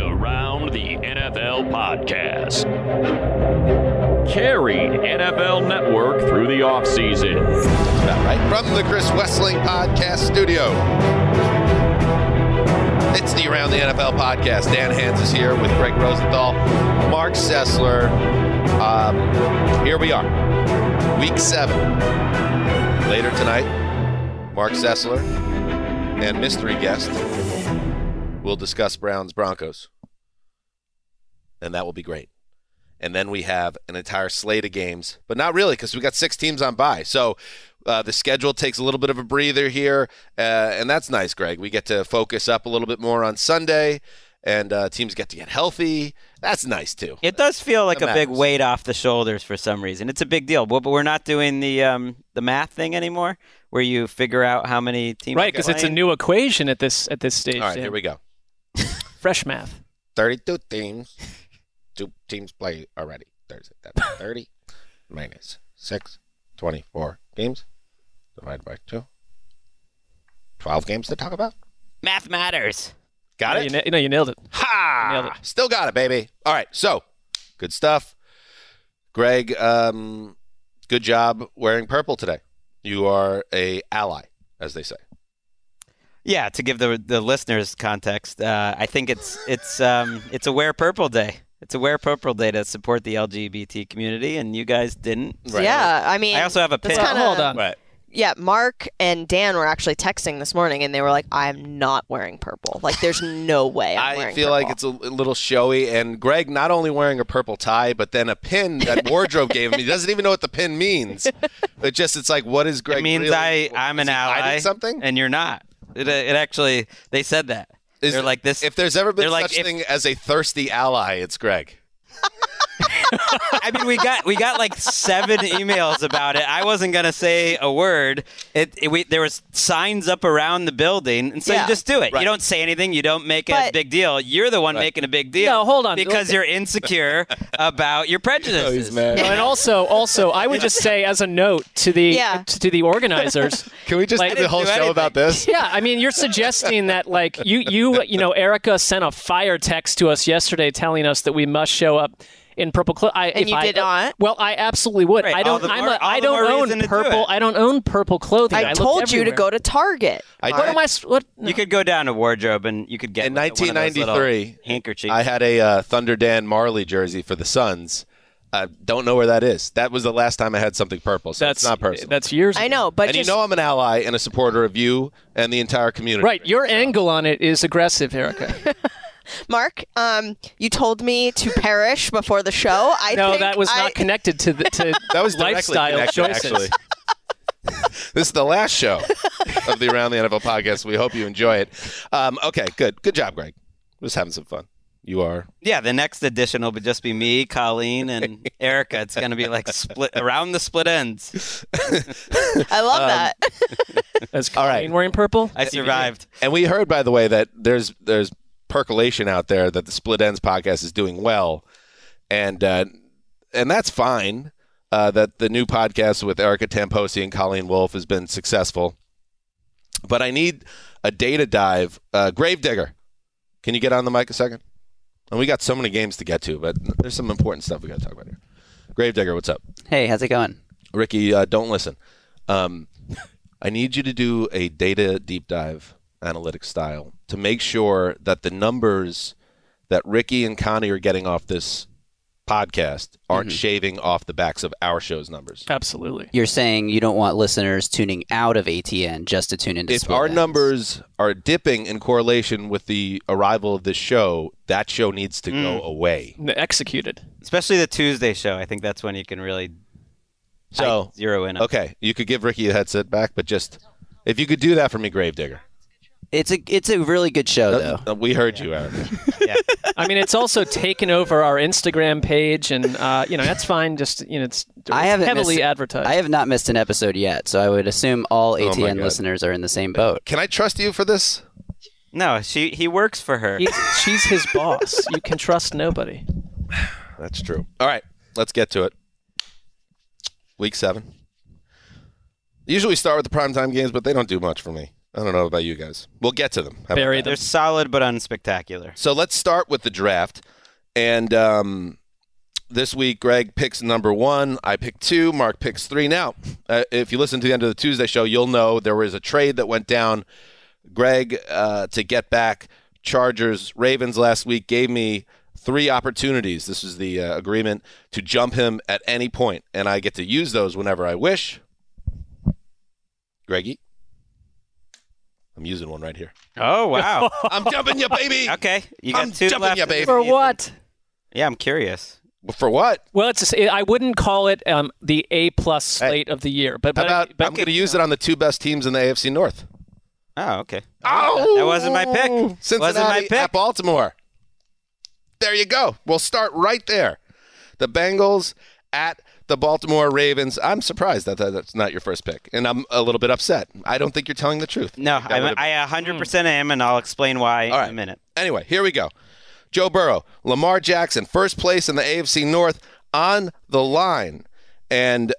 Around the NFL podcast. Carried NFL Network through the offseason. Right. From the Chris Wesseling Podcast Studio. It's the Around the NFL podcast. Dan Hanzus is here with Greg Rosenthal, Mark Sessler. Um, here we are, week seven. Later tonight, Mark Sessler and mystery guest will discuss Browns Broncos. And that will be great. And then we have an entire slate of games, but not really because we got six teams on bye. So uh, the schedule takes a little bit of a breather here, uh, and that's nice, Greg. We get to focus up a little bit more on Sunday, and uh, teams get to get healthy. That's nice too. It does feel like That a big weight off the shoulders for some reason. It's a big deal, but but we're not doing the um, the math thing anymore, where you figure out how many teams. Right, because it's a new equation at this at this stage. All right, Dan. here we go. Fresh math. 32 teams. Two teams play already. Thursday. That's 30 minus 6, 24 games. Divided by 2. 12 games to talk about. math matters. Got Yeah, it? You, na- you know, you nailed it. Ha! Nailed it. Still got it, baby. All right, so good stuff. Greg, um, good job wearing purple today. You are a ally, as they say. Yeah, to give the the listeners context, uh, I think it's it's um, it's a wear purple day. It's a wear purple day to support the LGBT community, and you guys didn't. Right. Yeah, I mean, I also have a pin. kinda- Hold on. Right. Yeah, Mark and Dan were actually texting this morning, and they were like, "I'm not wearing purple. Like, there's no way I'm I wearing feel like it's a, a little showy, and Greg not only wearing a purple tie, but then a pin that wardrobe gave him. He doesn't even know what the pin means. It just it's like, what is Greg? it means really, I I'm an he hiding ally, Something? and you're not. It it actually they said that. Is- They're like this. If there's ever been they're like, such if- thing as a thirsty ally, it's Greg. I mean, we got we got like seven emails about it. I wasn't gonna say a word. It, it we, there was signs up around the building, and so Yeah. you just do it. Right. You don't say anything. You don't make a big deal. You're the one Right. making a big deal. No, hold on. because you're insecure about your prejudices. Oh, no, and also, also, I would just say as a note to the Yeah. to, to the organizers. Can we just Like- do the whole I didn't show do about this? Yeah, I mean, you're suggesting that like you you you know, Erica sent a fire text to us yesterday telling us that we must show up in purple clothes. I, And if you I, did not? Well, I absolutely would. Right, I don't. the I'm more- a, all I the more don't own to do purple. I don't own purple clothing. I, looked told you to go to Target. I What did. am I? s- What? You could go down to wardrobe and you could get In like, one of those little 1993, handkerchiefs. I had a uh, Thunder Dan Majerle jersey for the Suns. I don't know where that is. That was the last time I had something purple, so That's it's not personal. That's years. I know, but and just you know I'm an ally and a supporter of you and the entire community. Right, your angle on it is aggressive, Erica. Mark, um, you told me to perish before the show. I no, think that was I- not connected to the to That was lifestyle choices. actually. this is the last show of the Around the NFL podcast. We hope you enjoy it. Um, okay, good. Good job, Greg. Just having some fun. You are. yeah, the next edition will be just be me, Colleen, and Erica. It's going to be like split around the split ends. I love Um, that. As All right. Wearing purple. I survived. And we heard, by the way, that there's there's percolation out there that the Split Ends podcast is doing well, and uh, and that's fine. Uh, that the new podcast with Erica Tamposi and Colleen Wolf has been successful, but I need a data dive. Uh, Gravedigger, can you get on the mic a second? And we got so many games to get to, but there's some important stuff we got to talk about here. Gravedigger, what's up? Hey, how's it going? Ricky, uh, don't listen. Um, I need you to do a data deep dive, analytic style, to make sure that the numbers that Ricky and Connie are getting off this podcast aren't Mm-hmm. shaving off the backs of our show's numbers. Absolutely. You're saying you don't want listeners tuning out of ATN just to tune into If our Ends. numbers are dipping in correlation with the arrival of this show, that show needs to go away. Executed. Especially the Tuesday show. I think that's when you can really So, zero in. on- okay, you could give Ricky a headset back, but just if you could do that for me, Gravedigger. It's a it's a really good show though. Uh, We heard you, Eric. Yeah. I mean, it's also taken over our Instagram page, and uh, you know that's fine. Just you know, it's I haven't heavily missed, advertised. I have not missed an episode yet, so I would assume all Oh ATN God. listeners are in the same boat. Can I trust you for this? No, she he works for her. He's, she's his boss. You can trust nobody. That's true. All right, let's get to it. Week seven. Usually start with the primetime games, but they don't do much for me. I don't know about you guys. We'll get to them. How about Bury them. They're solid but unspectacular. So let's start with the draft. And um, this week, Greg picks number one. I pick two. Mark picks three. Now, uh, if you listen to the end of the Tuesday show, you'll know there was a trade that went down. Greg, uh, to get back Chargers Ravens last week, gave me three opportunities. This is the uh, agreement to jump him at any point, and I get to use those whenever I wish. Greggy, I'm using one right here. Oh wow. I'm jumping you, baby. okay, you got I'm two jumping left. ya, baby. For what? Yeah, I'm curious. For what? Well, it's just, I wouldn't call it um, the A plus slate of the year, but How but, about but I'm going to use it on the two best teams in the AFC North? Oh, okay. Oh, That wasn't my pick. Cincinnati Wasn't my pick. at Baltimore. There you go. We'll start right there. The Bengals at the Baltimore Ravens. I'm surprised that that- that's not your first pick, and I'm a little bit upset. I don't think you're telling the truth. No, I, would've- I 100% am, and I'll explain why All right. in a minute. Anyway, here we go. Joe Burrow, Lamar Jackson, first place in the AFC North on the line. And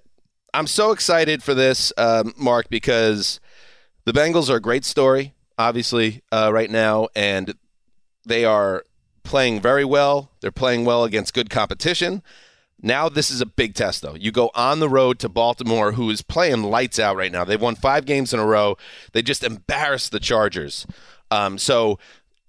I'm so excited for this, um, Mark, because the Bengals are a great story, obviously, uh, right now. And they are playing very well. They're playing well against good competition. Now, this is a big test, though. You go on the road to Baltimore, who is playing lights out right now. They've won five games in a row. They just embarrassed the Chargers. Um, so,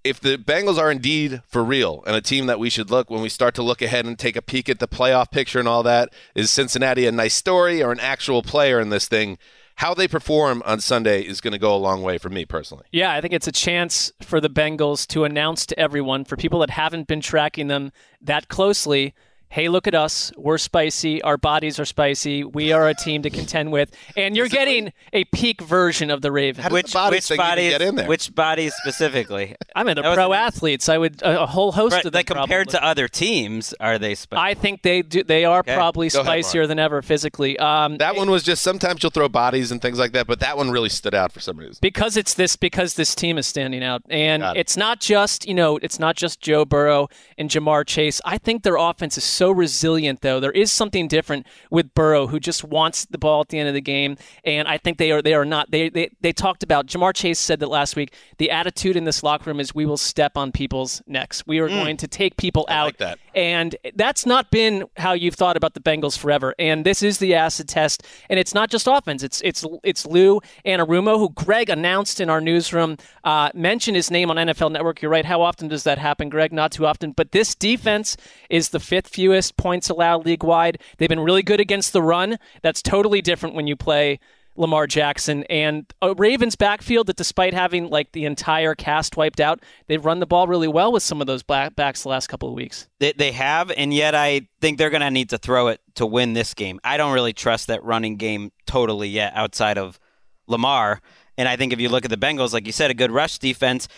if the Bengals are indeed for real and a team that we should look when we start to look ahead and take a peek at the playoff picture and all that, is Cincinnati a nice story or an actual player in this thing? How they perform on Sunday is going to go a long way for me personally. Yeah, I think it's a chance for the Bengals to announce to everyone, for people that haven't been tracking them that closely, hey, look at us. We're spicy. Our bodies are spicy. We are a team to contend with. And you're getting a peak version of the Ravens. Which the bodies which thing bodies? get in there? Which bodies specifically? I mean, the That was pro an- athletes. I would a, a whole host Right, of them. like compared probably. to other teams, are they? Spe- I think they do. They are Okay. probably Go ahead, spicier than ever physically. Um, That one was just sometimes you'll throw bodies and things like that, but that one really stood out for some reason. because it's this because this team is standing out and it. it's not just you know it's not just joe burrow and ja'marr chase i think their offense is so resilient though there is something different with burrow who just wants the ball at the end of the game and i think they are they are not they they, they talked about ja'marr chase said that last week the attitude in this locker room is we will step on people's necks we are going to take people out Mm. like. And that's not been how you've thought about the Bengals forever. And this is the acid test. And it's not just offense. It's it's it's Lou Anarumo, who Greg announced in our newsroom, uh, mentioned his name on NFL Network. You're right. How often does that happen, Greg? Not too often. But this defense is the fifth fewest points allowed league wide. They've been really good against the run. That's totally different when you play. Lamar Jackson and a Ravens backfield that despite having like the entire cast wiped out, they've run the ball really well with some of those black backs the last couple of weeks. They, they have, and yet I think they're going to need to throw it to win this game. I don't really trust that running game totally yet outside of Lamar. And I think if you look at the Bengals, like you said, a good rush defense.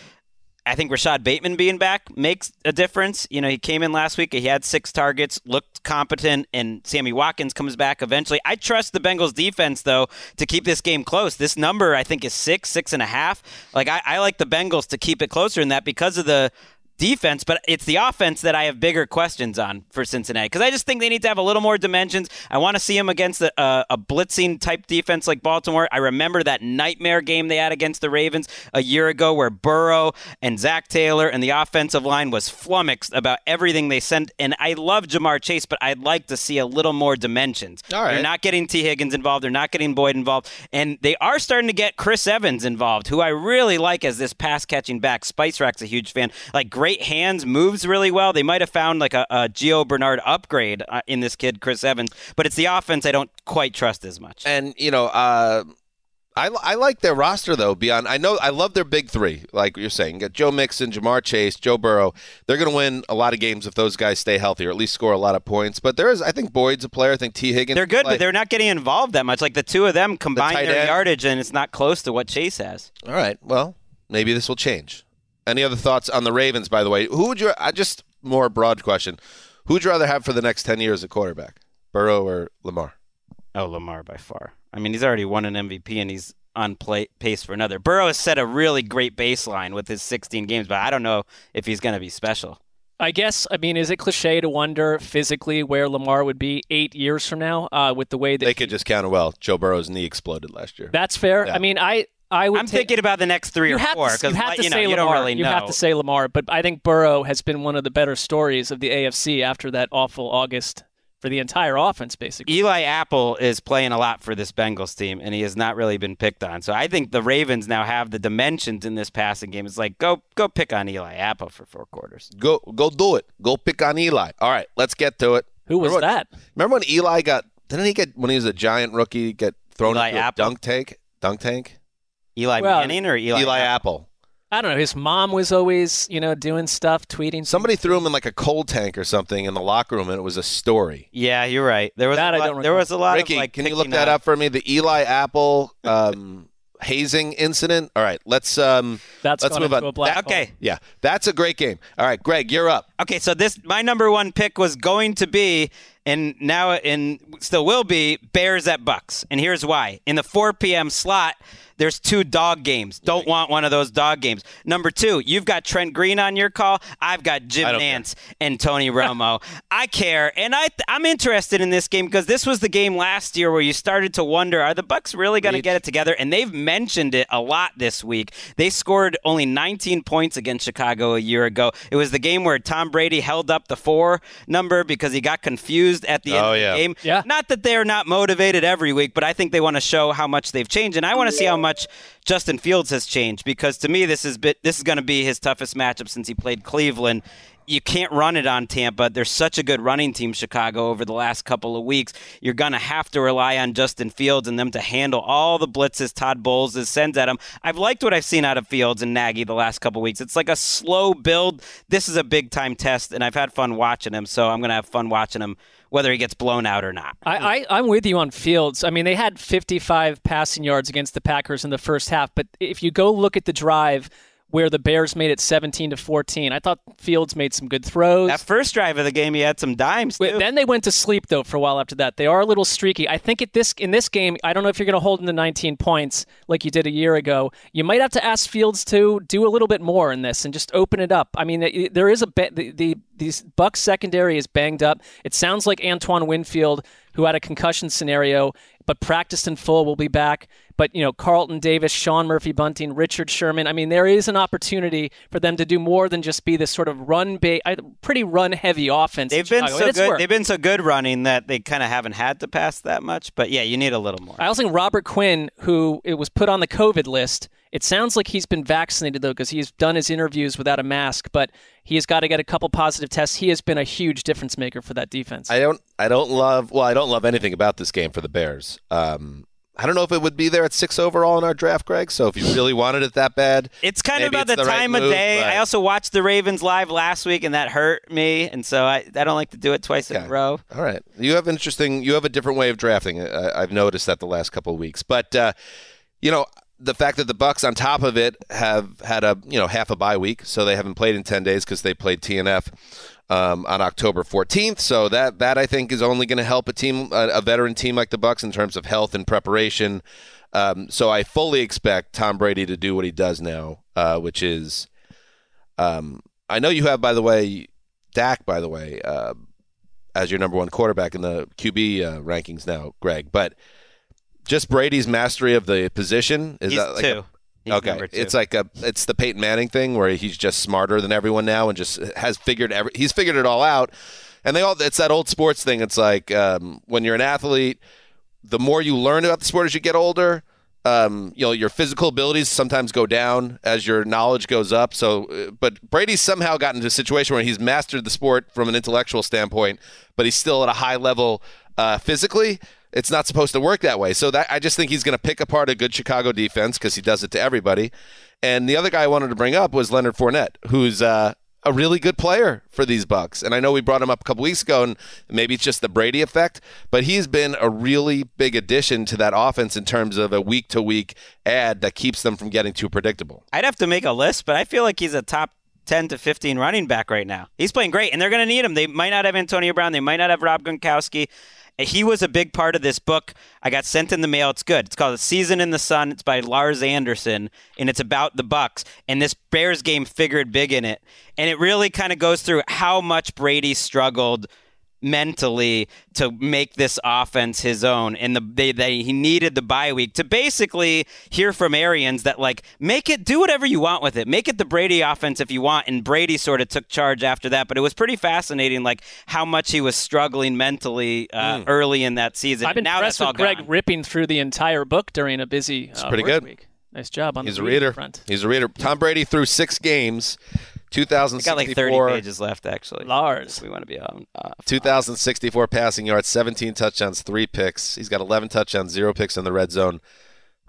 I think Rashod Bateman being back makes a difference. You know, he came in last week, he had six targets, looked competent, and Sammy Watkins comes back eventually. I trust the Bengals defense, though, to keep this game close. This number, I think, is six, six and a half. Like, I, I like the Bengals to keep it closer in that because of the defense, but it's the offense that I have bigger questions on for Cincinnati because I just think they need to have a little more dimensions. I want to see them against a, a, a, blitzing type defense like Baltimore. I remember that nightmare game they had against the Ravens a year ago where Burrow and Zac Taylor and the offensive line was flummoxed about everything they sent. And I love Ja'Marr Chase, but I'd like to see a little more dimensions. All right. They're not getting Tee Higgins involved. They're not getting Boyd involved. And they are starting to get Chris Evans involved, who I really like as this pass catching back. Spice Rack's a huge fan. Like great hands, moves really well. They might have found like a, a Gio Bernard upgrade uh, in this kid, Chris Evans. But it's the offense I don't quite trust as much. And you know, uh, I, I like their roster though. Beyond, I know I love their big three. Like you're saying, you got Joe Mixon, Ja'Marr Chase, Joe Burrow. They're going to win a lot of games if those guys stay healthy, or at least score a lot of points. But there is, I think Boyd's a player. I think Tee Higgins. They're good, but they're not getting involved that much. Like the two of them combine tight their end. yardage, and it's not close to what Chase has. All right. Well, maybe this will change. Any other thoughts on the Ravens? By the way, who would you? I just more broad question. Who would you rather have for the next ten years at quarterback, Burrow or Lamar? Oh, Lamar by far. I mean, he's already won an MVP, and he's on play, pace for another. Burrow has set a really great baseline with his 16 games, but I don't know if he's going to be special. I guess, I mean, is it cliche to wonder physically where Lamar would be eight years from now uh, with the way that They could just count it well. Joe Burrow's knee exploded last year. That's fair. Yeah. I mean, I I would I'm take- thinking about the next three you or have four to, you because have to you, know, say you Lamar. don't really you have to say Lamar, but I think Burrow has been one of the better stories of the AFC after that awful August for the entire offense, basically. Eli Apple is playing a lot for this Bengals team, and he has not really been picked on. So I think the Ravens now have the dimensions in this passing game. It's like go go pick on Eli Apple for four quarters. Go go do it. Go pick on Eli. All right, let's get to it. Who was Remember when- that? Remember when Eli got? Didn't he get when he was a giant rookie get thrown Eli into Apple? a dunk tank? Dunk tank. Eli Well, Manning or Eli? Eli, Apple? Apple. I don't know. His mom was always, you know, doing stuff, tweeting. Somebody threw him in like a cold tank or something in the locker room, and it was a story. Yeah, you're right. There was That a I lot, don't there was a lot Ricky, of like can you look that on- up for me? The Eli Apple um, hazing incident. All right, let's um, That's let's move on. a black That- hole. Okay. yeah, that's a great game. All right, Greg, you're up. Okay, so this my number one pick was going to be, and now and still will be Bears at Bucks, and here's why. In the 4 p.m. slot, there's two dog games. Don't want one of those dog games. Number two, you've got Trent Green on your call. I've got Jim don't care. Nance and Tony Romo. I care, and I I'm interested in this game because this was the game last year where you started to wonder: Are the Bucks really going to get it together? And they've mentioned it a lot this week. They scored only 19 points against Chicago a year ago. It was the game where Tom Brady held up the four number because he got confused at the end Oh, of the yeah. game. Yeah. Not that they're not motivated every week, but I think they want to show how much they've changed, and I want to see how much Justin Fields has changed because to me this is bit this is going to be his toughest matchup since he played Cleveland. You can't run it on Tampa. They're such a good running team, Chicago, over the last couple of weeks. You're going to have to rely on Justin Fields and them to handle all the blitzes Todd Bowles is sends at him. I've liked what I've seen out of Fields and Nagy the last couple of weeks. It's like a slow build. This is a big time test, and I've had fun watching him, so I'm going to have fun watching him whether he gets blown out or not. I, I, I'm with you on Fields. I mean, they had 55 passing yards against the Packers in the first half, but if you go look at the drive where the Bears made it 17 to 14, I thought Fields made some good throws. That first drive of the game, he had some dimes. Too. then they went to sleep though for a while after that. They are a little streaky. I think at this in this game, I don't know if you're going to hold in the 19 points like you did a year ago. You might have to ask Fields to do a little bit more in this and just open it up. I mean, there is a bit the, the these Bucks secondary is banged up. It sounds like Antoine Winfield, who had a concussion scenario but practiced in full, will be back. But you know, Carlton Davis, Sean Murphy Bunting, Richard Sherman. I mean, there is an opportunity for them to do more than just be this sort of run ba- pretty run heavy offense. They've been so good. worked. They've been so good running that they kind of haven't had to pass that much. But yeah, you need a little more. I also think Robert Quinn, who it was put on the COVID list, it sounds like he's been vaccinated though because he's done his interviews without a mask, but he has got to get a couple positive tests. He has been a huge difference maker for that defense. I don't. I don't love. Well, I don't love anything about this game for the Bears. Um, I don't know if it would be there at six overall in our draft, Greg. So if you really wanted it that bad, It's kind maybe of about it's the, the right time move, of day. but- I also watched the Ravens live last week, and that hurt me. And so I, I don't like to do it twice in a row. All right, you have interesting. You have a different way of drafting. I, I've noticed that the last couple of weeks, but uh, you know the fact that the Bucks, on top of it, have had a you know half a bye week, so they haven't played in ten days because they played TNF um, on October 14th. So that that I think is only going to help a team, a, a veteran team like the Bucks, in terms of health and preparation. Um, so I fully expect Tom Brady to do what he does now, uh, which is um, I know you have, by the way, Dak, by the way, uh, as your number one quarterback in the QB uh, rankings now, Greg. But just Brady's mastery of the position is He's that like two. a- He's okay, it's like a it's the Peyton Manning thing where he's just smarter than everyone now and just has figured every, he's figured it all out. And they all it's that old sports thing. It's like um, when you're an athlete, the more you learn about the sport as you get older, um, you know your physical abilities sometimes go down as your knowledge goes up. So, uh, but Brady's somehow gotten into a situation where he's mastered the sport from an intellectual standpoint, but he's still at a high level uh, physically. It's not supposed to work that way. So that I just think he's going to pick apart a good Chicago defense because he does it to everybody. And the other guy I wanted to bring up was Leonard Fournette, who's uh, a really good player for these Bucks. And I know we brought him up a couple weeks ago, and maybe it's just the Brady effect, but he's been a really big addition to that offense in terms of a week to week ad that keeps them from getting too predictable. I'd have to make a list, but I feel like he's a top 10 to 15 running back right now. He's playing great, and they're going to need him. They might not have Antonio Brown. They might not have Rob Gronkowski. He was a big part of this book. I got sent in the mail. It's good. It's called A Season in the Sun. It's by Lars Anderson, and it's about the Bucks. And this Bears game figured big in it. And it really kind of goes through how much Brady struggled mentally to make this offense his own and the they, they he needed the bye week to basically hear from Arians that like make it do whatever you want with it make it the Brady offense if you want and Brady sort of took charge after that but it was pretty fascinating like how much he was struggling mentally uh, early in that season I've been now impressed that's all with Greg gone. ripping through the entire book during a busy uh, pretty work good. week. Nice job on He's the a reader. front. He's a reader. Tom Brady threw six games. I got like 30 2064 pages left actually Lars. we want to be on uh, 2,064 passing yards, 17 touchdowns, three picks. He's got 11 touchdowns, zero picks in the red zone.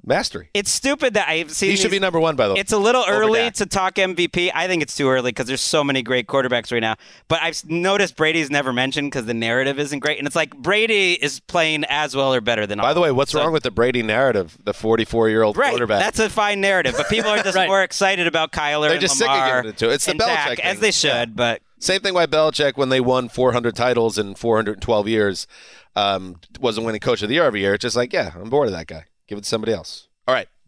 Mastery. it's stupid that I've seen He should these- be number one, by the way. It's a little early to talk MVP. I think it's too early because there's so many great quarterbacks right now. But I've noticed Brady's never mentioned because the narrative isn't great, and it's like Brady is playing as well or better than. All. By the way, what's So- wrong with the Brady narrative? The 44 year old Right, quarterback. that's a fine narrative, but people are just Right. more excited about Kyler They're and just sick of Lamar it to- it's the Belichick Dak, as they should. Yeah. But Same thing why Belichick, when they won 400 titles in 412 years, um, wasn't winning coach of the year every year. It's just like, yeah, I'm bored of that guy. Give it to somebody else.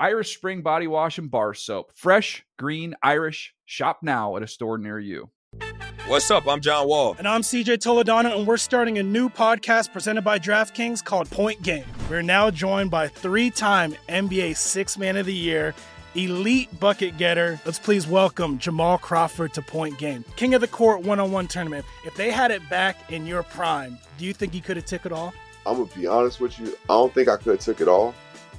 Irish Spring Body Wash and Bar Soap. Fresh, green, Irish. Shop now at a store near you. What's up? I'm John Wall. And I'm CJ Toledano, and we're starting a new podcast presented by DraftKings called Point Game. We're now joined by three time NBA Six Man of the Year, elite bucket getter. Let's please welcome Jamal Crawford to Point Game. King of the Court one on one tournament. If they had it back in your prime, do you think you could have took it all? I'm gonna be honest with you. I don't think I could have took it all,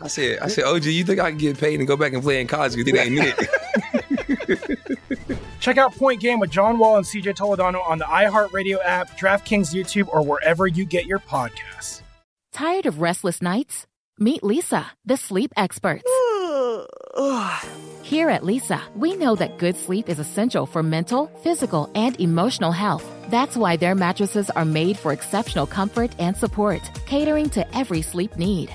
I said, I said, OG, you think I can get paid and go back and play in college? Because it ain't it. Check out Point Game with John Wall and CJ Toledano on the iHeartRadio app, DraftKings YouTube, or wherever you get your podcasts. Tired of restless nights? Meet Leesa, the sleep experts. Here at Leesa, we know that good sleep is essential for mental, physical, and emotional health. That's why their mattresses are made for exceptional comfort and support, catering to every sleep need.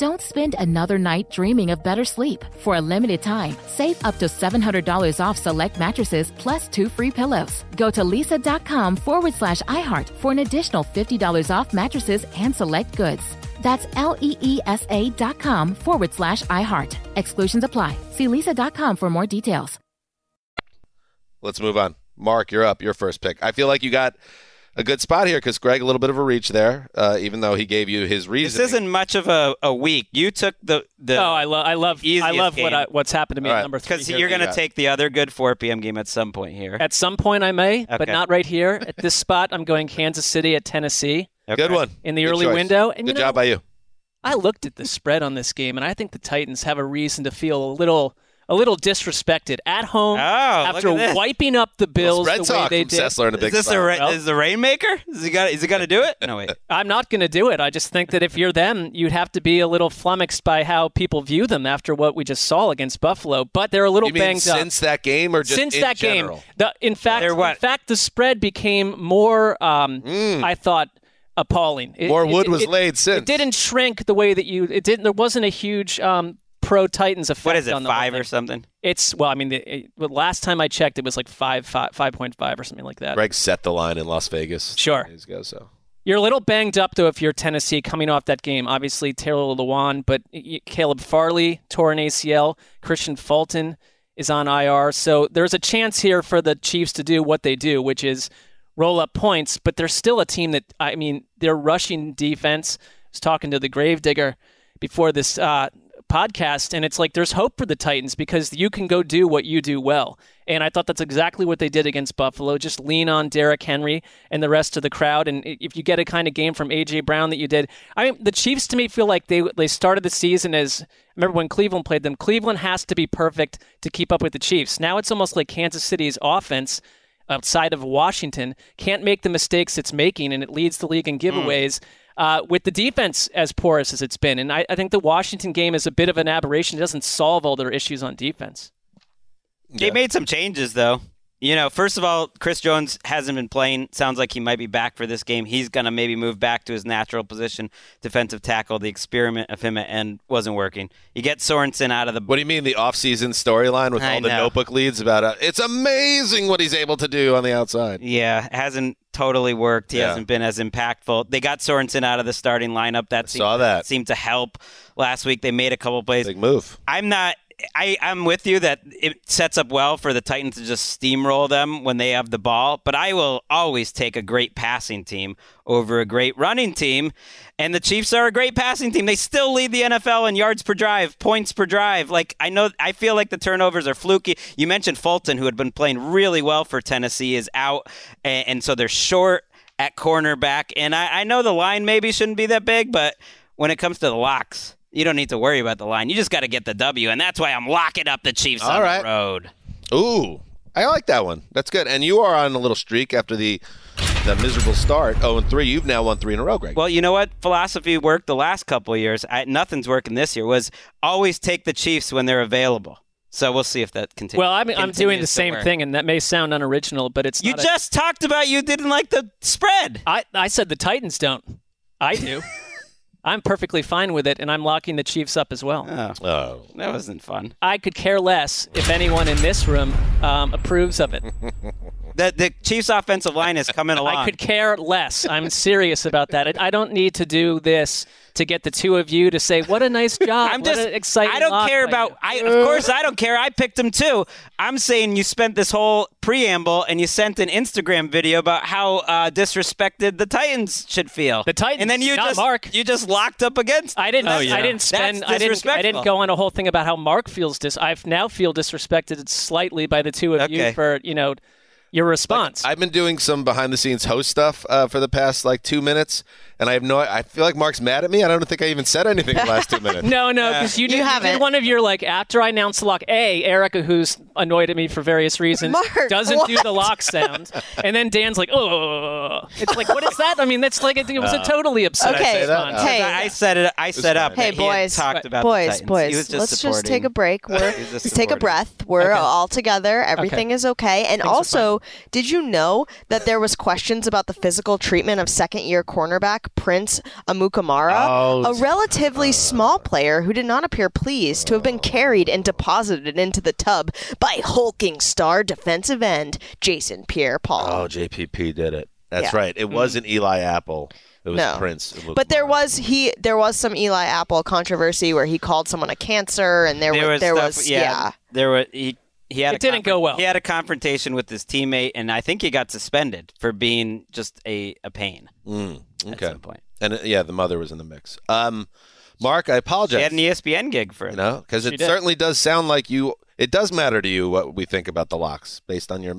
Don't spend another night dreaming of better sleep. For a limited time, save up to $700 off select mattresses plus two free pillows. Go to leesa.com forward slash iHeart for an additional $50 off mattresses and select goods. That's L E E S A dot com forward slash iHeart. Exclusions apply. See leesa.com for more details. let's move on. Mark, you're up. Your first pick. I feel like you got a good spot here because Greg a little bit of a reach there, uh, even though he gave you his reason. This isn't much of a, a week. You took the the. Oh, I love I love I easiest love what. I, what's happened to me All at right. number three. Because you're going to take the other good 4 p.m. game at some point here. At some point, I may, but not right here. At this spot, I'm going Kansas City at Tennessee. Good one. In the Good early choice. window. And Good you know, job by you. I looked at the spread on this game, and I think the Titans have a reason to feel a little a little disrespected at home Oh, after look at this. wiping up the Bills spread the way they did. Sessler in a big is this a ra- Well- is the rainmaker? Is he got? Is he going to do it? No wait. I'm not going to do it. I just think that if you're them, you'd have to be a little flummoxed by how people view them after what we just saw against Buffalo. But they're a little You mean banged up. since that game or just since in that general? game. The, in fact, what? in fact, the spread became more. Um, I thought appalling. It-. More wood it- was it- laid since. It didn't shrink the way that you. It didn't. There wasn't a huge um, pro Titans effect. What is it? on the whole Five or something? It's well. I mean, the, it, last time I checked, it was like five, five, five point five or something like that. Greg set the line in Las Vegas. Sure. Days ago, so. You're a little banged up though if you're Tennessee coming off that game. Obviously Taylor Lewan, but Caleb Farley tore an ACL. Kristian Fulton is on IR, so there's a chance here for the Chiefs to do what they do, which is roll up points. But they're still a team that I mean, their rushing defense. I was talking to the Gravedigger before this uh, podcast, and it's like there's hope for the Titans because you can go do what you do well. And I thought that's exactly what they did against Buffalo. Just lean on Derrick Henry and the rest of the crowd. And if you get a kind of game from AJ Brown that you did, I mean, the Chiefs to me feel like they they started the season as remember when Cleveland played them. Cleveland has to be perfect to keep up with the Chiefs. Now it's almost like Kansas City's offense outside of Washington can't make the mistakes it's making, and it leads the league in mm. giveaways. Uh, with the defense as porous as it's been, and I, I think the Washington game is a bit of an aberration. It doesn't solve all their issues on defense. They made some changes though. You know, first of all, Chris Jones hasn't been playing. Sounds like he might be back for this game. He's going to maybe move back to his natural position, defensive tackle. The experiment of him at end wasn't working. You get Sorensen out of the. What do you mean the off-season storyline with I all the notebook leads about uh, it's amazing what he's able to do on the outside. Yeah, hasn't totally worked. He Yeah. hasn't been as impactful. They got Sorensen out of the starting lineup. That seemed, saw that. seemed to help last week. They made a couple plays. Big move. I'm not. I, I'm with you that it sets up well for the Titans to just steamroll them when they have the ball, but I will always take a great passing team over a great running team. And the Chiefs are a great passing team. They still lead the NFL in yards per drive, points per drive. Like I know I feel like the turnovers are fluky. You mentioned Fulton, who had been playing really well for Tennessee, is out and, and so they're short at cornerback. And I, I know the line maybe shouldn't be that big, but when it comes to the locks, you don't need to worry about the line. You just got to get the W, and that's why I'm locking up the Chiefs All on right. the road. Ooh, I like that one. That's good. And you are on a little streak after the the miserable start. Oh, and three. You've now won three in a row, Greg. Well, you know what? Philosophy worked the last couple of years. I, nothing's working this year. Was always take the Chiefs when they're available. So we'll see if that continues. Well, I'm, I'm doing the same work. thing, and that may sound unoriginal, but it's You not a- just talked about you didn't like the spread. I, I said the Titans don't. I do. I'm perfectly fine with it, and I'm locking the Chiefs up as well. Oh, oh. that wasn't fun. I could care less if anyone in this room um, approves of it. The the Chiefs' offensive line is coming along. I could care less. I'm serious about that. I I don't need to do this to get the two of you to say, "What a nice job! I'm what just an exciting." I don't care about. I of course I don't care. I picked him too. I'm saying you spent this whole preamble and you sent an Instagram video about how uh, disrespected the Titans should feel. The Titans, and then you just Mark. you just locked up against. I didn't. That's- I didn't spend. I didn't. I didn't go on a whole thing about how Mark feels. Dis. I now feel disrespected slightly by the two of you for you know your response. I've been doing some behind the scenes host stuff uh, for the past like two minutes, and I have no. I feel like Mark's mad at me. I don't think I even said anything in the last two minutes. No, no, because you, did, you did one of your like after I announced the lock. A Erica, who's annoyed at me for various reasons, Mark, doesn't do the lock sound, and then Dan's like, "Oh, it's like what is that?" I mean, that's like it, was a Uh, totally absurd Okay, say that? response. hey. I said it. I set up. Hey that he boys, talked about boys, Titans. boys. He was just let's just take a break. We're just just take a breath. We're Okay. all together. Everything is okay. And Things are also, did you know that there was questions about the physical treatment of second-year cornerback Prince Amukamara, Oh, a relatively small player who did not appear pleased to have been carried and deposited into the tub by hulking star defensive end Jason Pierre-Paul. Oh, JPP did it. That's Yeah. right. It mm-hmm. wasn't Eli Apple. It was No. Prince. But there was he there was some Eli Apple controversy where he called someone a cancer and there, there was was there stuff, was yeah, yeah. There were he he had It a didn't go well. He had a confrontation with his teammate, and I think he got suspended for being just a, a pain. Mm, At some point. And uh, yeah, the mother was in the mix. Um, Mark, I apologize. She had an ESPN gig for you it. know, because it did. certainly does sound like you. It does matter to you what we think about the locks based on your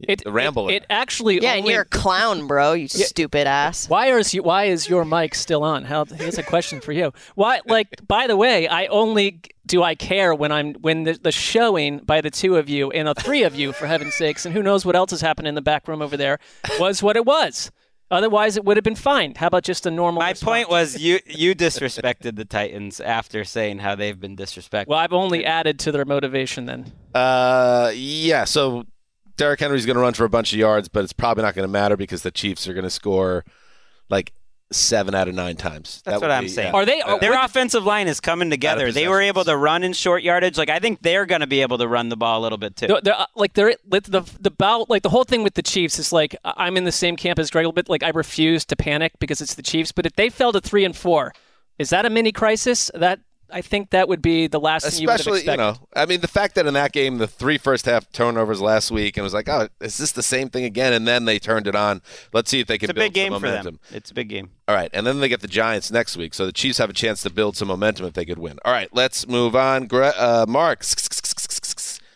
It, the ramble. It, it actually Yeah, and you're a clown, bro. You stupid ass. Why is you, why is your mic still on? How here's a question for you. Why like by the way, I only do I care when I'm when the, the showing by the two of you and the three of you for heaven's sakes, and who knows what else is happening in the back room over there was what it was. Otherwise, it would have been fine. How about just a normal? My point was you you disrespected the Titans after saying how they've been disrespected. Well, I've only added to their motivation then. Uh, yeah. So Derrick Henry's going to run for a bunch of yards, but it's probably not going to matter because the Chiefs are going to score like seven out of nine times. That's That what I'm be- saying. yeah. Are they? Yeah. Their offensive line is coming together. They were able to run in short yardage. Like I think they're going to be able to run the ball a little bit too. They're, they're, uh, like they're like, the the bout like the whole thing with the Chiefs is like I- I'm in the same camp as Greg a little bit. Like I refuse to panic because it's the Chiefs. But if they fell to three and four, is that a mini crisis? That I think that would be the last thing you would have Especially, you, know, I mean, the fact that in that game, the three first half turnovers last week, and was like, oh, is this the same thing again? And then they turned it on. Let's see if they can it's a build big game some for them. It's a big game. All right, and then they get the Giants next week, so the Chiefs have a chance to build some momentum if they could win. All right, let's move on. Gre- uh, Mark,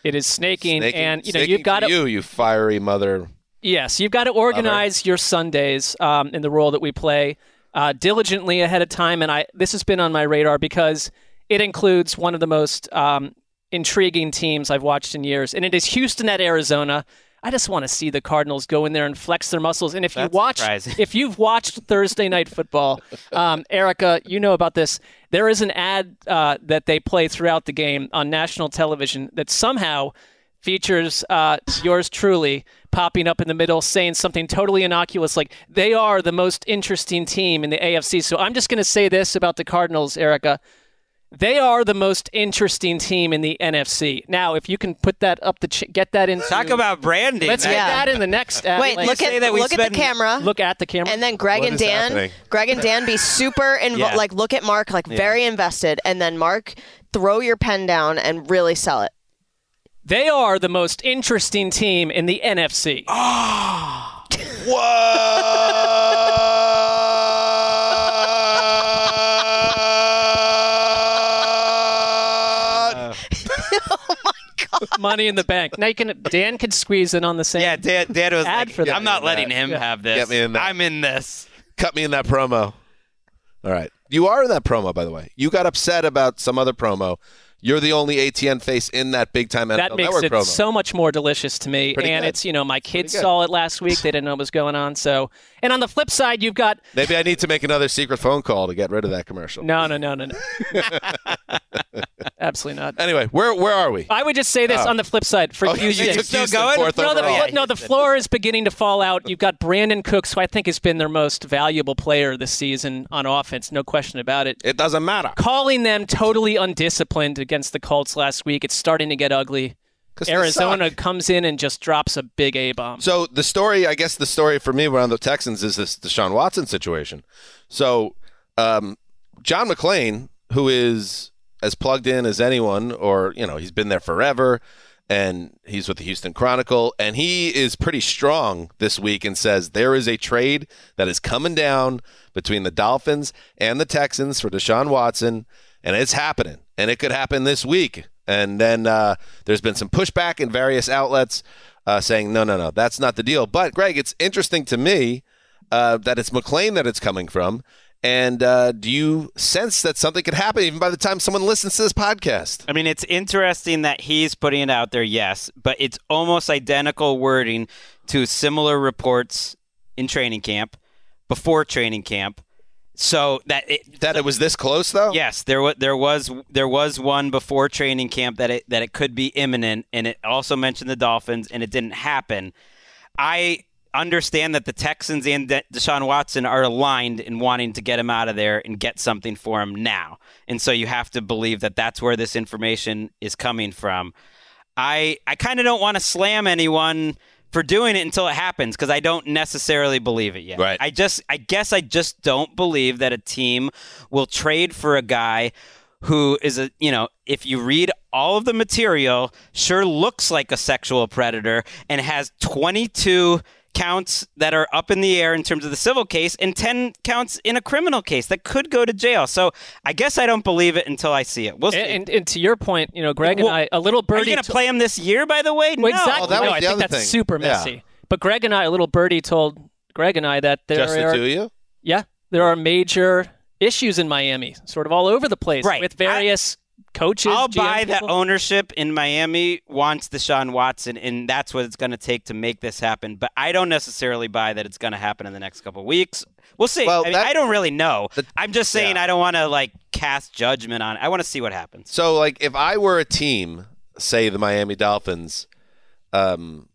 It is snaking, snaking- and you know you've got to to you, you fiery mother. Yes, you've got to organize your Sundays um, in the role that we play uh, diligently ahead of time, and I this has been on my radar because it includes one of the most um, intriguing teams I've watched in years, and it is Houston at Arizona. I just want to see the Cardinals go in there and flex their muscles. And if That's you watch, surprising. if you've watched Thursday Night Football, um, Erica, you know about this. There is an ad uh, that they play throughout the game on national television that somehow features uh, yours truly popping up in the middle saying something totally innocuous like they are the most interesting team in the AFC. So I'm just going to say this about the Cardinals, Erica. They are the most interesting team in the NFC. Now, if you can put that up the ch- get that in. Talk about branding. Let's get that in the next. ad. Wait, Like- look at look at the camera. Look at the camera. And then Greg What and Dan, happening? Greg and Dan, be super involved. Yeah. Like, look at Mark, like Yeah. very invested, and then Mark, throw your pen down and really sell it. They are the most interesting team in the NFC. Oh, Money in the bank. Now you can Dan could squeeze in on the same. Yeah, Dad, Dad was Ad like, for that. I'm not Get me in letting that. him Yeah. have this. Get me in that. I'm in this. Cut me in that promo. All right. You are in that promo, by the way. You got upset about some other promo. You're the only ATN face in that big time NFL that makes Network it promo. so much more delicious to me. Pretty and good. it's you know my kids saw it last week. They didn't know what was going on. So and on the flip side, you've got Maybe I need to make another secret phone call to get rid of that commercial. no, no, no, no, no. Absolutely not. Anyway, where where are we? I would just say this Oh. on the flip side for Oh, you Houston. took still Houston going? fourth no, the, overall. Yeah, no, the floor is beginning to fall out. You've got Brandin Cooks, who I think has been their most valuable player this season on offense, no question about it. It doesn't matter. Calling them totally undisciplined against the Colts last week, it's starting to get ugly. Arizona comes in and just drops a big A bomb. So the story, I guess, the story for me around the Texans is this Deshaun Watson situation. So um, John McClain, who is as plugged in as anyone, or you know, he's been there forever, and he's with the Houston Chronicle, and he is pretty strong this week and says there is a trade that is coming down between the Dolphins and the Texans for Deshaun Watson, and it's happening, and it could happen this week. And then uh, there's been some pushback in various outlets uh, saying, no, no, no, that's not the deal. But, Greg, it's interesting to me uh, that it's McClain that it's coming from. And uh, do you sense that something could happen even by the time someone listens to this podcast? I mean, it's interesting that he's putting it out there, yes, but it's almost identical wording to similar reports in training camp, before training camp. So that it, That it was this close, though? yes, there was there was there was one before training camp that it that it could be imminent, and it also mentioned the Dolphins, and it didn't happen. I understand that the Texans and De- Deshaun Watson are aligned in wanting to get him out of there and get something for him now. And so you have to believe that that's where this information is coming from. I I kind of don't want to slam anyone for doing it until it happens because I don't necessarily believe it yet. Right. I just I guess I just don't believe that a team will trade for a guy who is a you know if you read all of the material, sure looks like a sexual predator, and has 22 counts that are up in the air in terms of the civil case and 10 counts in a criminal case that could go to jail. So I guess I don't believe it until I see it. We'll see. And, and, and to your point, you know, Greg Well, and I, a little birdie. Are birdie. you going to to- play him this year, by the way? Well, no. exactly. Oh, that no, was I the think that's thing. super Yeah. messy. But Greg and I, a little birdie told Greg and I that there Just the are two of you? yeah, there are major issues in Miami, sort of all over the place, Right. with various coaches. I'll GM buy that people. ownership in Miami wants Deshaun Watson, and that's what it's going to take to make this happen. But I don't necessarily buy that it's going to happen in the next couple of weeks. We'll see. Well, I, mean, that- I don't really know. I'm just saying Yeah. I don't want to like cast judgment on. it. I want to see what happens. So, like, if I were a team, say the Miami Dolphins, um,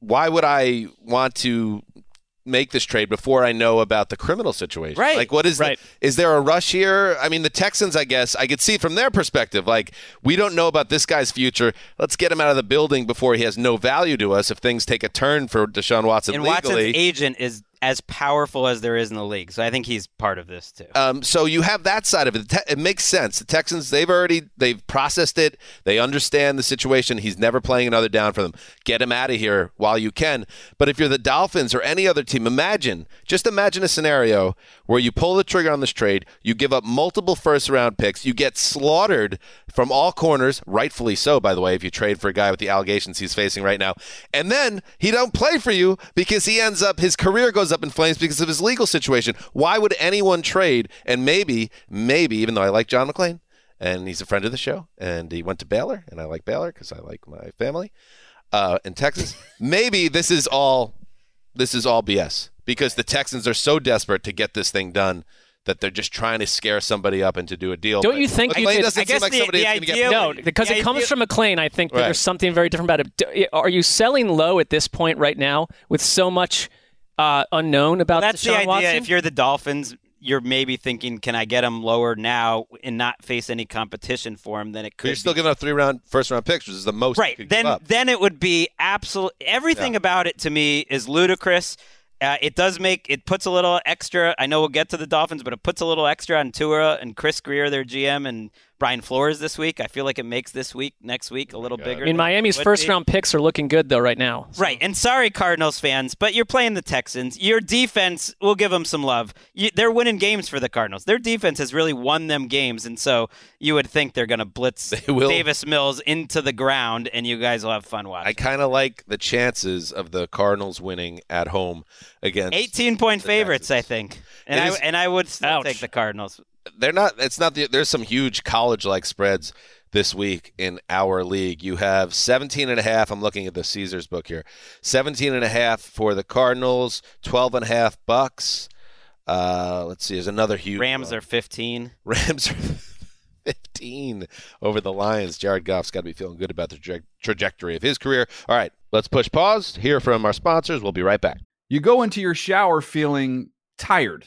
why would I want to make this trade before I know about the criminal situation? Right. Like, what is Right. the, is there a rush here? I mean, the Texans, I guess, I could see from their perspective, like, we don't know about this guy's future. Let's get him out of the building before he has no value to us if things take a turn for Deshaun Watson And legally. Watson's agent is as powerful as there is in the league, so I think he's part of this too. Um, so you have that side of it. It makes sense. The Texans, they've already they've processed it. They understand the situation. He's never playing another down for them. Get him out of here while you can. But if you're the Dolphins or any other team, imagine just imagine a scenario where you pull the trigger on this trade. You give up multiple first round picks. You get slaughtered from all corners, rightfully so, by the way. If you trade for a guy with the allegations he's facing right now, and then he don't play for you because he ends up his career goes up in flames because of his legal situation. Why would anyone trade? And maybe, maybe, even though I like John McClain and he's a friend of the show, and he went to Baylor, and I like Baylor because I like my family uh, in Texas. maybe this is all this is all BS because the Texans are so desperate to get this thing done. That they're just trying to scare somebody up and to do a deal. Don't But you think you McClain could- doesn't I seem like the- somebody the going to idea get No, because The it comes idea- from McClain. I think that Right. there's something very different about it. Are you selling low at this point right now with so much uh, unknown about That's the idea. Watson? If you're the Dolphins, you're maybe thinking, can I get him lower now and not face any competition for him? Then it But could. you're still be. giving up three round, first round picks, which is the most. you right. could Then give up. then it would be absolute. Everything Yeah. about it to me is ludicrous. Uh, it does make it puts a little extra. I know we'll get to the Dolphins, but it puts a little extra on Tua and Chris Grier, their GM, and Brian Flores this week. I feel like it makes this week, next week, a oh little bigger. I mean, Miami's first be. round picks are looking good though right now. Right. And sorry, Cardinals fans, but you're playing the Texans. Your defense, we'll give them some love. You, they're winning games for the Cardinals. Their defense has really won them games. And so you would think they're going to blitz. Davis Mills into the ground, and you guys will have fun watching. I kind of like the chances of the Cardinals winning at home against 18 point the favorites, I think. And It I, and I would still Ouch. take the Cardinals. They're not. It's not. The, there's some huge college like spreads this week in our league. You have 17 and a half. I'm looking at the Caesars book here. 17 and a half for the Cardinals. 12 and a half Bucs. Uh, let's see. There's another huge Rams one. are 15. Rams are 15 over the Lions. Jared Goff's got to be feeling good about the tra- trajectory of his career. All right, let's push pause. Hear from our sponsors. We'll be right back. You go into your shower feeling tired,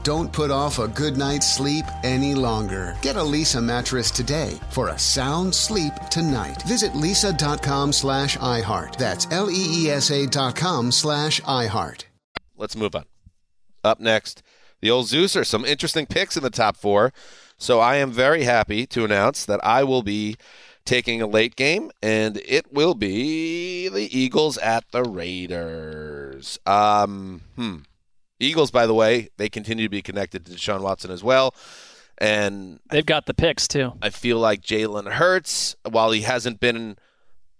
Don't put off a good night's sleep any longer. Get a Leesa mattress today for a sound sleep tonight. Visit leesa.com slash iHeart. That's L-E-E-S-A dot com slash iHeart. Let's move on. Up next, the old Zeuser. Some interesting picks in the top four. So I am very happy to announce that I will be taking a late game, and it will be the Eagles at the Raiders. Um, hmm. Eagles, by the way, they continue to be connected to Deshaun Watson as well. And they've got the picks too. I feel like Jalen Hurts, while he hasn't been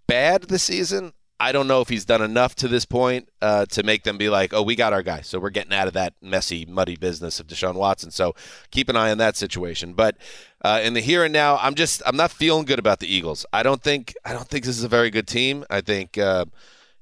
bad this season, I don't know if he's done enough to this point uh, to make them be like, oh, we got our guy. So we're getting out of that messy, muddy business of Deshaun Watson. So keep an eye on that situation. But uh, in the here and now, I'm just I'm not feeling good about the Eagles. I don't think I don't think this is a very good team. I think. Uh,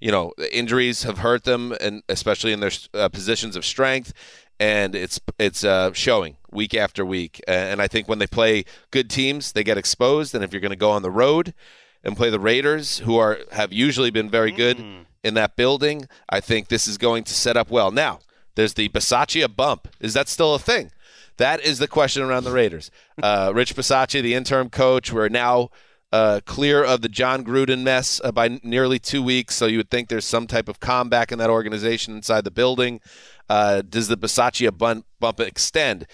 you know, injuries have hurt them, and especially in their uh, positions of strength, and it's it's uh, showing week after week. And I think when they play good teams, they get exposed. And if you're going to go on the road and play the Raiders, who are have usually been very good mm. in that building, I think this is going to set up well. Now, there's the Bisaccia bump. Is that still a thing? That is the question around the Raiders. Uh, Rich Bisaccia, the interim coach, we're now uh, clear of the Jon Gruden mess uh, by nearly two weeks. So you would think there's some type of calm back in that organization inside the building. Uh, does the Bisaccia bump, bump extend?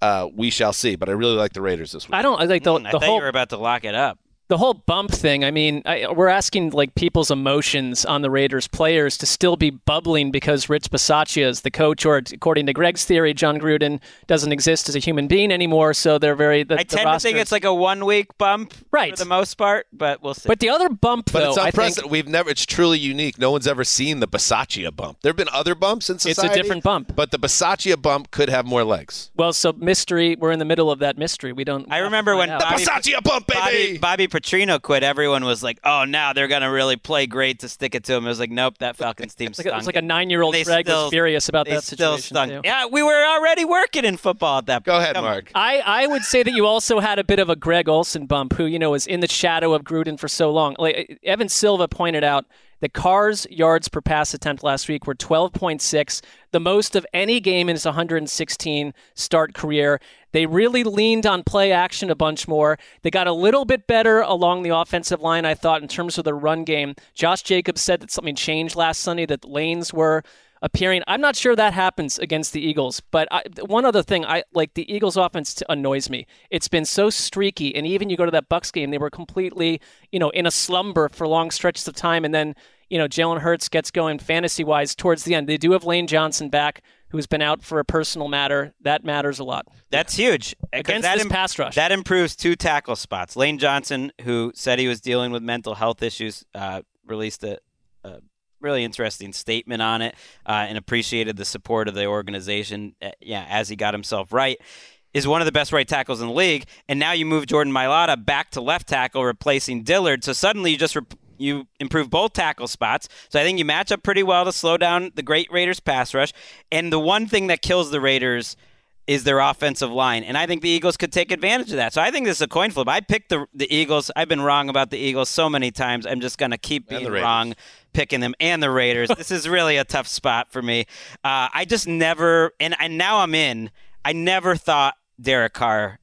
Uh, we shall see. But I really like the Raiders this week. I don't I like the, mm, I the thought whole you were about to lock it up the whole bump thing, I mean, I, we're asking like people's emotions on the Raiders players to still be bubbling because Rich Bisaccia is the coach, or according to Greg's theory, jon Gruden doesn't exist as a human being anymore. So they're very. The, I the tend to think it's like a one week bump, right, for the most part, but we'll see. But the other bump, but though, it's I unprecedented. think, We've never. It's truly unique. No one's ever seen the Bisaccia bump. There have been other bumps in society. It's a different bump, but the Bisaccia bump could have more legs. Well, so mystery. We're in the middle of that mystery. We don't. I remember when out. the Bisaccia bump, Bobby, baby. Bobby Petrino quit. Everyone was like, "Oh, now they're gonna really play great to stick it to him." It was like, "Nope, that Falcons team It's like, stunk." a, it's like a nine-year-old They Greg still- was furious about they that still situation. stunk. too. Yeah, we were already working in football at that. Go point. ahead, Come on. Mark. I, I would say that you also had a bit of a Greg Olson bump, who you know was in the shadow of Gruden for so long. Like Evan Silva pointed out, the Carr's yards per pass attempt last week were 12.6, the most of any game in his 116 start career. They really leaned on play action a bunch more. They got a little bit better along the offensive line, I thought, in terms of the run game. Josh Jacobs said that something changed last Sunday, that lanes were appearing. I'm not sure that happens against the Eagles, but I, one other thing, I like the Eagles' offense annoys me. It's been so streaky, and even you go to that Bucs game, they were completely, you know, in a slumber for long stretches of time, and then you know Jalen Hurts gets going fantasy wise towards the end. They do have Lane Johnson back, who's been out for a personal matter. That matters a lot That's huge against that this im- pass rush. That improves two tackle spots. Lane Johnson, who said he was dealing with mental health issues, uh, released a, a really interesting statement on it uh, and appreciated the support of the organization. Uh, yeah, as he got himself right. Is one of the best right tackles in the league, and now you move Jordan Mailata back to left tackle, replacing Dillard. So suddenly you just rep- you improve both tackle spots. So I think you match up pretty well to slow down the great Raiders pass rush. And the one thing that kills the Raiders is their offensive line. And I think the Eagles could take advantage of that. So I think this is a coin flip. I picked the the Eagles. I've been wrong about the Eagles so many times. I'm just going to keep being wrong picking them and the Raiders. this is really a tough spot for me. Uh, I just never and, and now I'm in. I never thought Derek Carr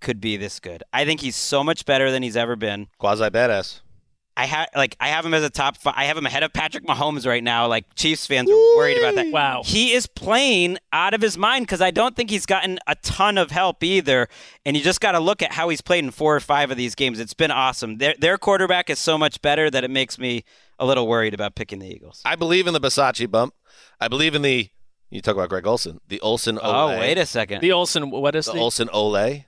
could be this good. I think he's so much better than he's ever been. Quasi badass. I have like I have him as a top five. I have him ahead of Patrick Mahomes right now. Like Chiefs fans are worried about that. Wow. he is playing out of his mind because I don't think he's gotten a ton of help either. And you just got to look at how he's played in four or five of these games. It's been awesome. Their their quarterback is so much better that it makes me a little worried about picking the Eagles. I believe in the Bisaccia bump. I believe in the. You talk about Greg Olson, the Olson Ole. Oh, wait a second. The Olson, what is the the, Olson Ole.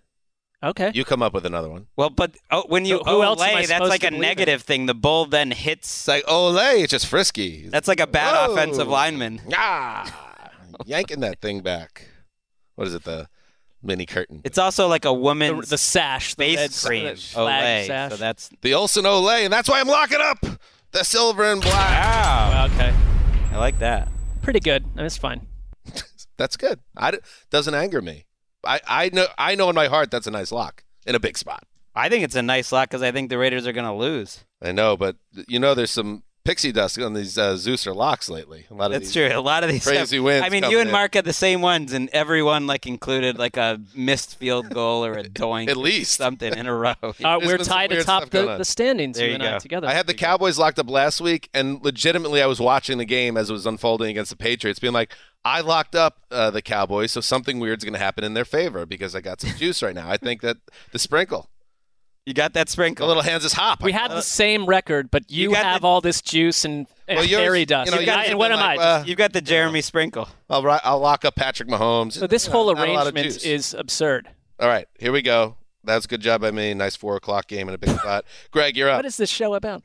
Okay. You come up with another one. Well, but oh, when you Who- who else Olay, that's like a believe in? negative thing. The bull then hits. It's like Ole, it's just frisky. That's like a bad Whoa. offensive lineman. Ah, yanking that thing back. What is it? The mini curtain. It's also like a woman's the, the sash, the red face cream. Olay. sash. So that's the Olson Ole, and that's why I'm locking up the silver and black. wow. okay. I like that. Pretty good. That's fine. That's good. I d- doesn't anger me. I, I know I know in my heart that's a nice lock in a big spot. I think it's a nice lock because I think the Raiders are going to lose. I know, but you know, there's some pixie dust on these uh, Zeus or locks lately. A lot of That's true. A lot of these crazy have- wins. I mean, you and in. Mark had the same ones, and everyone like included like a missed field goal or a doink, At least. something in a row. Uh, we're tied weird atop stuff the, the standings, There you you and I go. together. I had the Cowboys locked up last week, and legitimately, I was watching the game as it was unfolding against the Patriots, being like, I locked up uh, the Cowboys, so something weird's going to happen in their favor because I got some juice right now. I think that the sprinkle, You got that the sprinkle. little hands is hop. We have the same record, but you, You have the- all this juice and, and Well, fairy dust. you know, You yours got- and what am like, I? uh, You've got the Jeremy sprinkle. I'll, I'll lock up Patrick Mahomes. so this You whole know, not a lot of arrangement is absurd. All right, here we go. That's a good job by me. Nice four o'clock game in a big spot. Greg, you're up. What is this show about?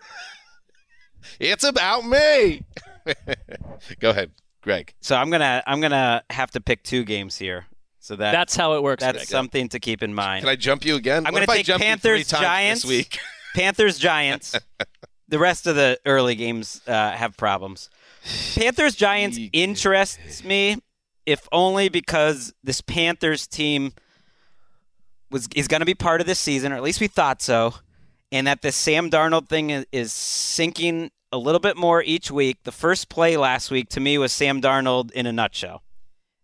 It's about me. go ahead, Greg. So I'm gonna I'm gonna have to pick two games here. So that That's how it works. that's Greg. something to keep in mind. Can I jump you again? I'm gonna if take jump Panthers three times Giants this week. Panthers Giants. the rest of the early games uh, have problems. Panthers Giants interests me, if only because this Panthers team was is going to be part of this season, or at least we thought so, and that the Sam Darnold thing is, is sinking a little bit more each week. The first play last week to me was Sam Darnold in a nutshell.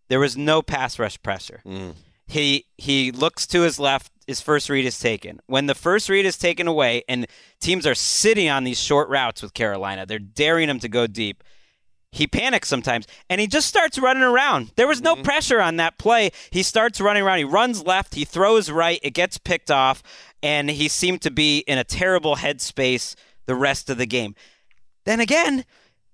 There was no pass rush pressure. Mm. He he looks to his left. His first read is taken. When the first read is taken away, and teams are sitting on these short routes with Carolina, they're daring him to go deep. He panics sometimes, and he just starts running around. There was no mm-hmm. pressure on that play. He starts running around. He runs left. He throws right. It gets picked off, and he seemed to be in a terrible headspace the rest of the game. Then again,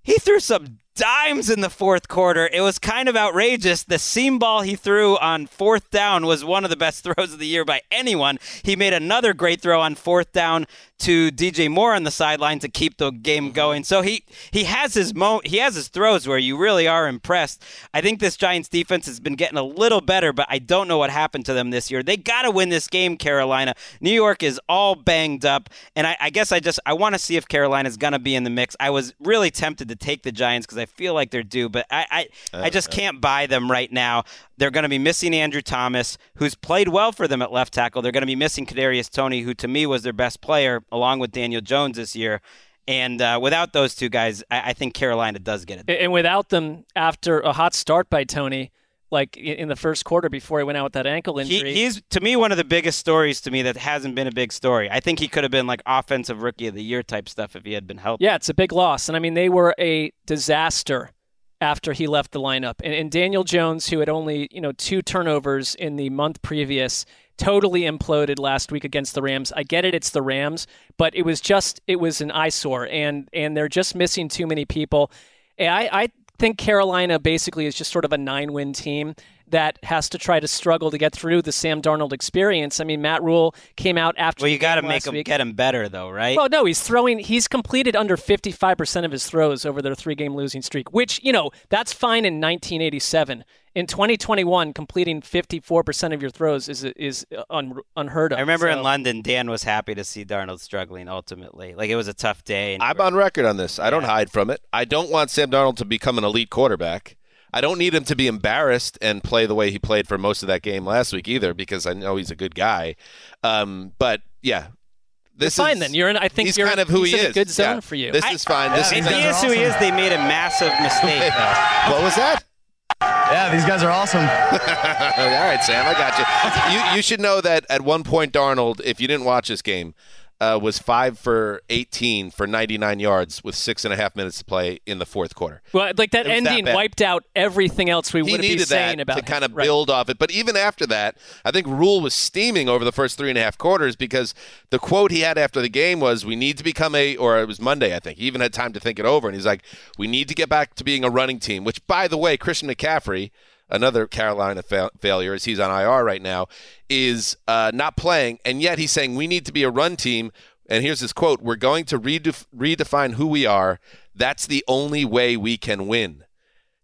he threw some dimes in the fourth quarter. It was kind of outrageous. The seam ball he threw on fourth down was one of the best throws of the year by anyone. He made another great throw on fourth down to DJ Moore on the sideline to keep the game mm-hmm. going. So he he has his mo he has his throws where you really are impressed. I think this Giants defense has been getting a little better, but I don't know what happened to them this year. They got to win this game, Carolina. New York is all banged up, and I, I guess I just I want to see if Carolina's gonna be in the mix. I was really tempted to take the Giants because I feel like they're due, but I I, I just can't buy them right now. They're going to be missing Andrew Thomas, who's played well for them at left tackle. They're going to be missing Kadarius Toney, who to me was their best player, along with Daniel Jones this year. And uh, without those two guys, I, I think Carolina does get it. And without them, after a hot start by Toney, like in the first quarter before he went out with that ankle He, injury, he's to me one of the biggest stories to me that hasn't been a big story. I think he could have been like offensive rookie of the year type stuff if he had been healthy. Yeah, it's a big loss. And I mean, they were a disaster after he left the lineup. And, and Daniel Jones, who had only, you know, two turnovers in the month previous, totally imploded last week against the Rams. I get it, it's the Rams, but it was just it was an eyesore and and they're just missing too many people. I, I think Carolina basically is just sort of a nine win team that has to try to struggle to get through the Sam Darnold experience. I mean, Matt Rhule came out after Well, you got to make him week. get him better though, right? Well, no, he's throwing. He's completed under 55% of his throws over their three-game losing streak, which you know that's fine in 1987. In 2021, completing 54% of your throws is is un, unheard of. I remember So- in London, Dan was happy to see Darnold struggling. Ultimately, like it was a tough day. And I'm on record on this. I don't hide from it. I don't want Sam Darnold to become an elite quarterback. I don't need him to be embarrassed and play the way he played for most of that game last week either, because I know he's a good guy. Um, but yeah, this You're fine is then. You're in. I think he's you're kind of who he's he in is. a good zone Yeah. for you. This I- is fine. This if is he is who he is, they made a massive mistake. though. what was that? Yeah, these guys are awesome. All right, Sam, I got you. You you should know that at one point, Darnold, if you didn't watch this game, uh, was five for 18 for 99 yards with six and a half minutes to play in the fourth quarter. Well, like that was that ending wiped out everything else we would be needed saying that about to him. kind of Right. build off it. But even after that, I think Rhule was steaming over the first three and a half quarters because the quote he had after the game was, "We need to become a," or it was Monday, I think. He even had time to think it over, and he's like, "We need to get back to being a running team." Which, by the way, Christian McCaffrey. Another Carolina fa- failure, as he's on IR right now, is uh, not playing, and yet he's saying we need to be a run team. And here's his quote: "We're going to redef- redefine who we are. That's the only way we can win."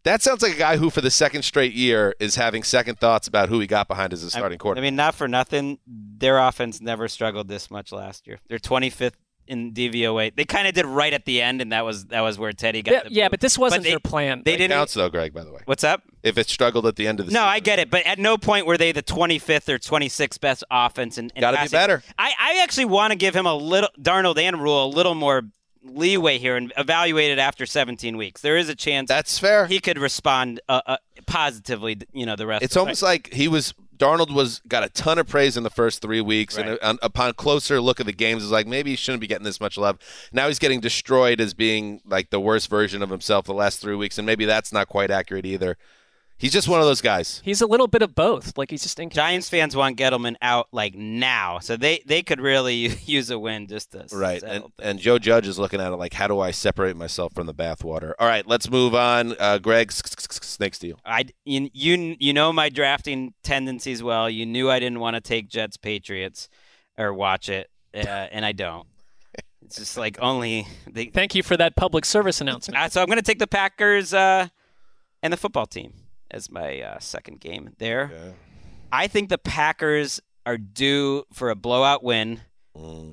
That sounds like a guy who, for the second straight year, is having second thoughts about who he got behind as a starting quarter. I quarterback. mean, not for nothing, their offense never struggled this much last year. They're 25th in DVOA. They kind of did right at the end, and that was that was where Teddy got. Yeah, the yeah, but this wasn't they, their plan. They That didn't. counts though, Greg. By the way, What's up? if it struggled at the end of the No, season, I get it, but at no point were they the 25th or 26th best offense. And Gotta be better. I, I actually want to give him a little Darnold and Rhule a little more leeway here and evaluate it after 17 weeks. There is a chance that's fair. he could respond uh, uh, positively. You know, the rest. It's of the almost like he was Darnold was got a ton of praise in the first three weeks, and uh, upon closer look at the games, is like maybe he shouldn't be getting this much love. Now he's getting destroyed as being like the worst version of himself the last three weeks, and maybe that's not quite accurate either. He's just one of those guys. He's a little bit of both. Like he's just inconsistent. Giants fans want Gettleman out like now, so they they could really use a win just to Right, and, and Joe Judge is looking at it like, how do I separate myself from the bathwater? All right, let's move on. Uh, Greg, snake steal. I you, you you know my drafting tendencies well. You knew I didn't want to take Jets Patriots or watch it, uh, and I don't. It's just like only they. Thank you for that public service announcement. Uh, so I'm going to take the Packers uh, and the football team as my uh, second game there. I think the Packers are due for a blowout win.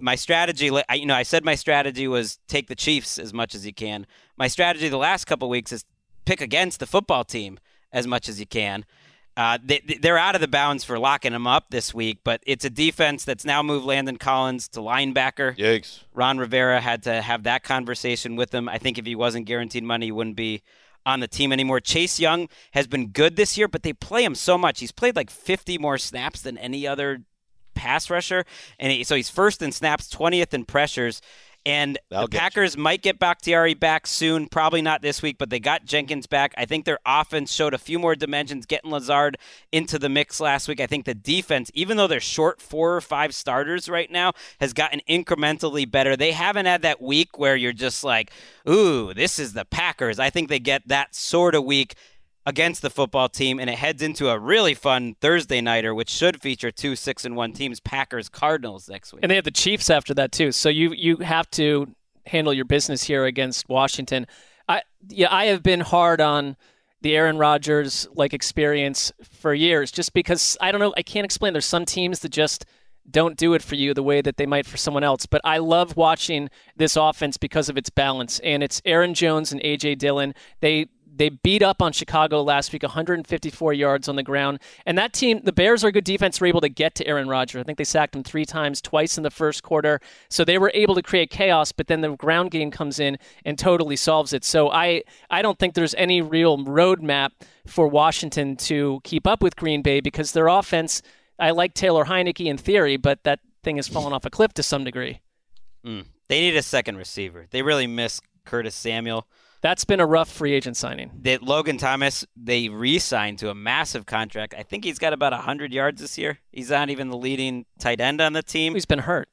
My strategy, I, you know, I said my strategy was take the Chiefs as much as you can. My strategy the last couple weeks is pick against the football team as much as you can. Uh, they, they're out of the bounds for locking them up this week, but it's a defense that's now moved Landon Collins to linebacker. Yikes. Ron Rivera had to have that conversation with him. I think if he wasn't guaranteed money, he wouldn't be on the team anymore. Chase Young has been good this year, but they play him so much. He's played like 50 more snaps than any other pass rusher, and he, so he's first in snaps, 20th in pressures. And That'll the get you. Packers might get Bakhtiari back soon, probably not this week, but they got Jenkins back. I think their offense showed a few more dimensions, getting Lazard into the mix last week. I think the defense, even though they're short four or five starters right now, has gotten incrementally better. They haven't had that week where you're just like, ooh, this is the Packers. I think they get that sort of week against the football team, and it heads into a really fun Thursday nighter, which should feature two six and one teams, Packers Cardinals next week. And they have the Chiefs after that too. So you you have to handle your business here against Washington. I yeah, I have been hard on the Aaron Rodgers like experience for years just because I don't know, I can't explain there's some teams that just don't do it for you the way that they might for someone else. But I love watching this offense because of its balance. And it's Aaron Jones and AJ Dillon. They they beat up on Chicago last week, 154 yards on the ground. And that team, the Bears are a good defense, were able to get to Aaron Rodgers. I think they sacked him three times, twice in the first quarter. So they were able to create chaos, but then the ground game comes in and totally solves it. So I, I don't think there's any real roadmap for Washington to keep up with Green Bay because their offense, I like Taylor Heinicke in theory, but that thing has fallen off a cliff to some degree. Mm. They need a second receiver. They really miss Curtis Samuel. That's been a rough free agent signing. That Logan Thomas, they re-signed to a massive contract. I think he's got about 100 yards this year. He's not even the leading tight end on the team. He's been hurt.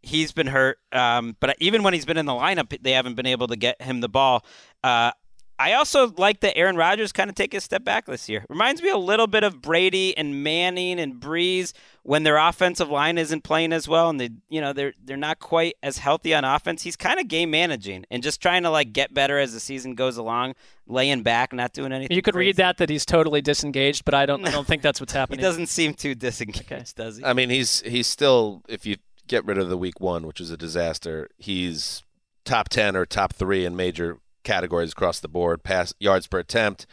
He's been hurt, um, but even when he's been in the lineup, they haven't been able to get him the ball. Uh, I also like that Aaron Rodgers kind of take a step back this year. Reminds me a little bit of Brady and Manning and Brees when their offensive line isn't playing as well and they you know they're they're not quite as healthy on offense. He's kind of game managing and just trying to like get better as the season goes along, laying back, not doing anything. You could crazy. read that that he's totally disengaged, but I don't I don't think that's what's happening. He doesn't seem too disengaged, does he? I mean, he's he's still if you get rid of the week one, which was a disaster, he's top ten or top three in major categories across the board. Pass yards per attempt,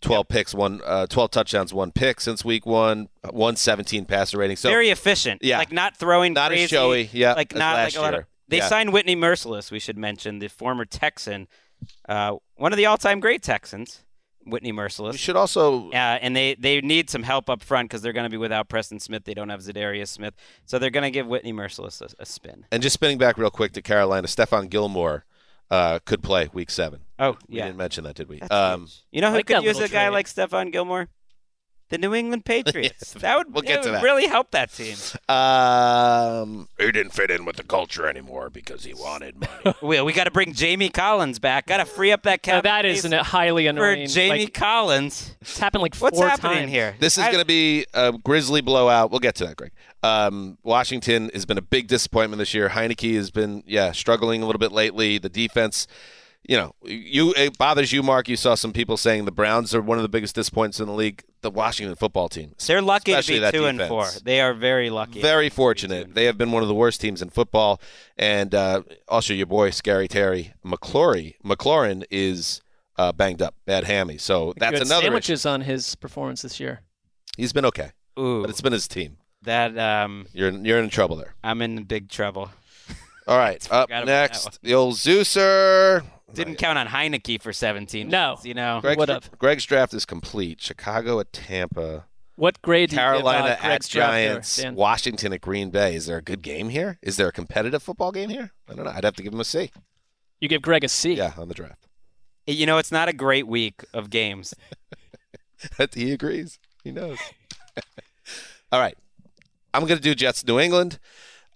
twelve picks, one uh, twelve touchdowns, one pick since week one, one seventeen passer rating. So very efficient. Yeah. like not throwing Not as showy, yeah, like not like a lot of. They Yeah. signed Whitney Mercilus. We should mention the former Texan, uh, one of the all-time great Texans, Whitney Mercilus. You should also uh, and they they need some help up front because they're going to be without Preston Smith. They don't have Za'Darius Smith, so they're going to give Whitney Mercilus a, a spin. And just spinning back real quick to Carolina, Stephon Gilmore uh, could play week seven. Oh, we yeah. didn't mention that, did we? Um, You know who like could that use a guy trade. like Stephon Gilmore? The New England Patriots. that would, We'll get to would that. really help that team. um, he didn't fit in with the culture anymore because he wanted money. we we got to bring Jamie Collins back. Got to free up that Now, cap. that is space an, highly for. Jamie like, Collins. it's happened like What's four happening times. here? This is going to be a Grizzly blowout. We'll get to that, Greg. Um, Washington has been a big disappointment this year. Heinicke has been, yeah, struggling a little bit lately. The defense, you know, you it bothers you, Mark. You saw some people saying the Browns are one of the biggest disappointments in the league. The Washington football team, They're lucky to be that two and four. They are very lucky. Very fortunate. They have been one of the worst teams in football. And uh, also, your boy, Scary Terry McClory, McLaurin is uh, banged up, bad hammy. So that's Good another. issue. sandwiches on his performance this year. He's been okay, Ooh, but it's been his team. That um, You're you're in trouble there. I'm in big trouble. All right, up forgot about that next, the old Zeuser. Didn't count on Heinicke for 17. No. you know. Greg's, would've. Greg's draft is complete. Chicago at Tampa, What grade do you Carolina give, uh, at Greg's draft there, Giants, Washington at Green Bay. Is there a good game here? Is there a competitive football game here? I don't know. I'd have to give him a C. You give Greg a C. Yeah, on the draft. You know, it's not a great week of games. he agrees. He knows. All right, I'm going to do Jets New England.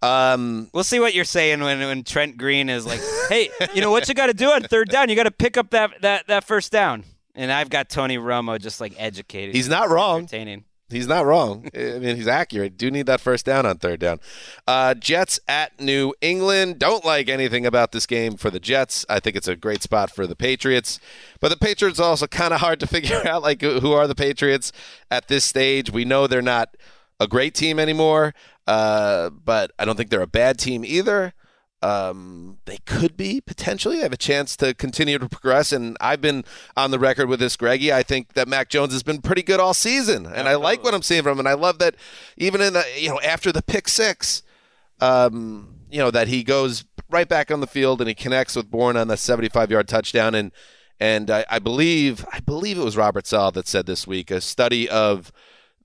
Um, We'll see what you're saying when, when Trent Green is like, "Hey, you know what you got to do on third down? You got to pick up that, that that first down." And I've got Tony Romo just like educated. He's not wrong. Entertaining. He's not wrong. I mean, he's accurate. Do need that first down on third down. Uh, Jets at New England. Don't like anything about this game for the Jets. I think it's a great spot for the Patriots. But the Patriots are also kind of hard to figure out. Like, who are the Patriots at this stage? We know they're not a great team anymore, uh, but I don't think they're a bad team either. Um, they could be potentially. They have a chance to continue to progress. And I've been on the record with this, Greggy. I think that Mac Jones has been pretty good all season, and I like what I'm seeing from him. And I love that even in the you know after the pick six, um, you know that he goes right back on the field and he connects with Bourne on the 75 yard touchdown. And and I, I believe I believe it was Robert Saleh that said this week a study of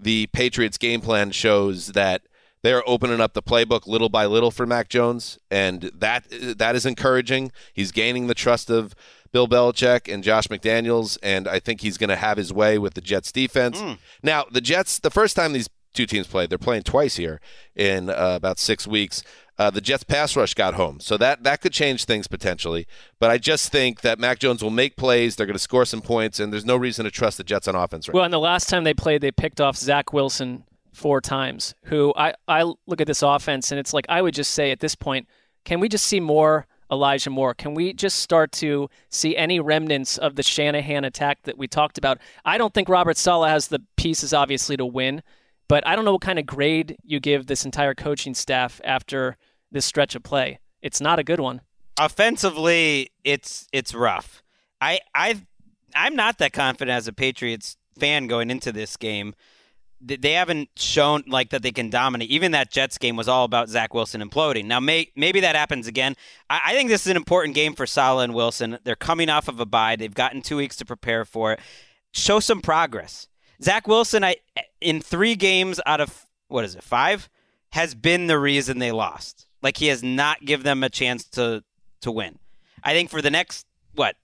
the Patriots game plan shows that they're opening up the playbook little by little for Mac Jones, and that that is encouraging. He's gaining the trust of Bill Belichick and Josh McDaniels, and I think he's going to have his way with the Jets defense. Now, the Jets, the first time these two teams played, they're playing twice here in uh, about six weeks. Uh, the Jets pass rush got home, so that that could change things potentially. But I just think that Mac Jones will make plays. They're going to score some points, and there's no reason to trust the Jets on offense right Well, and the last time they played, they picked off Zach Wilson four times. Who I I look at this offense and it's like I would just say at this point, can we just see more Elijah Moore? Can we just start to see any remnants of the Shanahan attack that we talked about? I don't think Robert Saleh has the pieces obviously to win, but I don't know what kind of grade you give this entire coaching staff after this stretch of play. It's not a good one. Offensively, it's it's rough. I I I'm not that confident as a Patriots fan going into this game. They haven't shown like that they can dominate. Even that Jets game was all about Zach Wilson imploding. Now, may, maybe that happens again. I, I think this is an important game for Saleh and Wilson. They're coming off of a bye. They've gotten two weeks to prepare for it. Show some progress. Zach Wilson, I in three games out of what is it five, has been the reason they lost. Like he has not given them a chance to to win. I think for the next what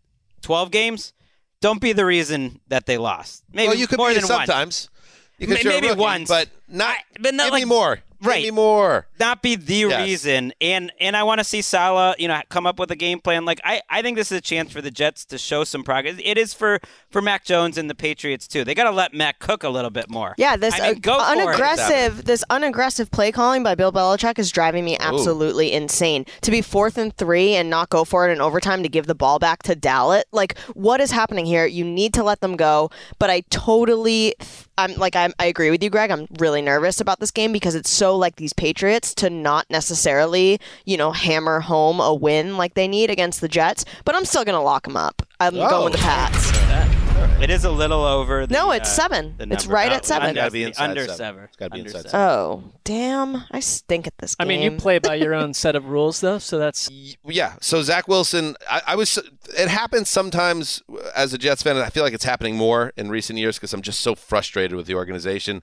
twelve games, don't be the reason that they lost. Maybe well, you could more be than sometimes. A maybe rookie, once, but not. but not give like me more. Right. Give me more. Not be the Yes. reason, and and I want to see Saleh, you know, come up with a game plan. Like I, I think this is a chance for the Jets to show some progress. It is for for Mac Jones and the Patriots too. They got to let Mac cook a little bit more. Yeah, this I mean, uh, go for it. unaggressive, this unaggressive play calling by Bill Belichick is driving me absolutely insane. To be fourth and three and not go for it in overtime to give the ball back to Dallas, like what is happening here? You need to let them go. But I totally, I'm like I'm, I agree with you, Greg. I'm really nervous about this game because it's so like these Patriots to not necessarily, you know, hammer home a win like they need against the Jets. But I'm still gonna lock them up. I'm Oh. going with the Pats. It is a little over. The, No, it's uh, seven. the It's right Oh, at seven. it Gotta be to inside under seven. seven. It's gotta be Under inside seven. Oh, damn. I stink at this I mean, you play by your own set of rules, though, so that's Yeah. So Zach Wilson, I, I was. It happens sometimes as a Jets fan, and I feel like it's happening more in recent years because I'm just so frustrated with the organization.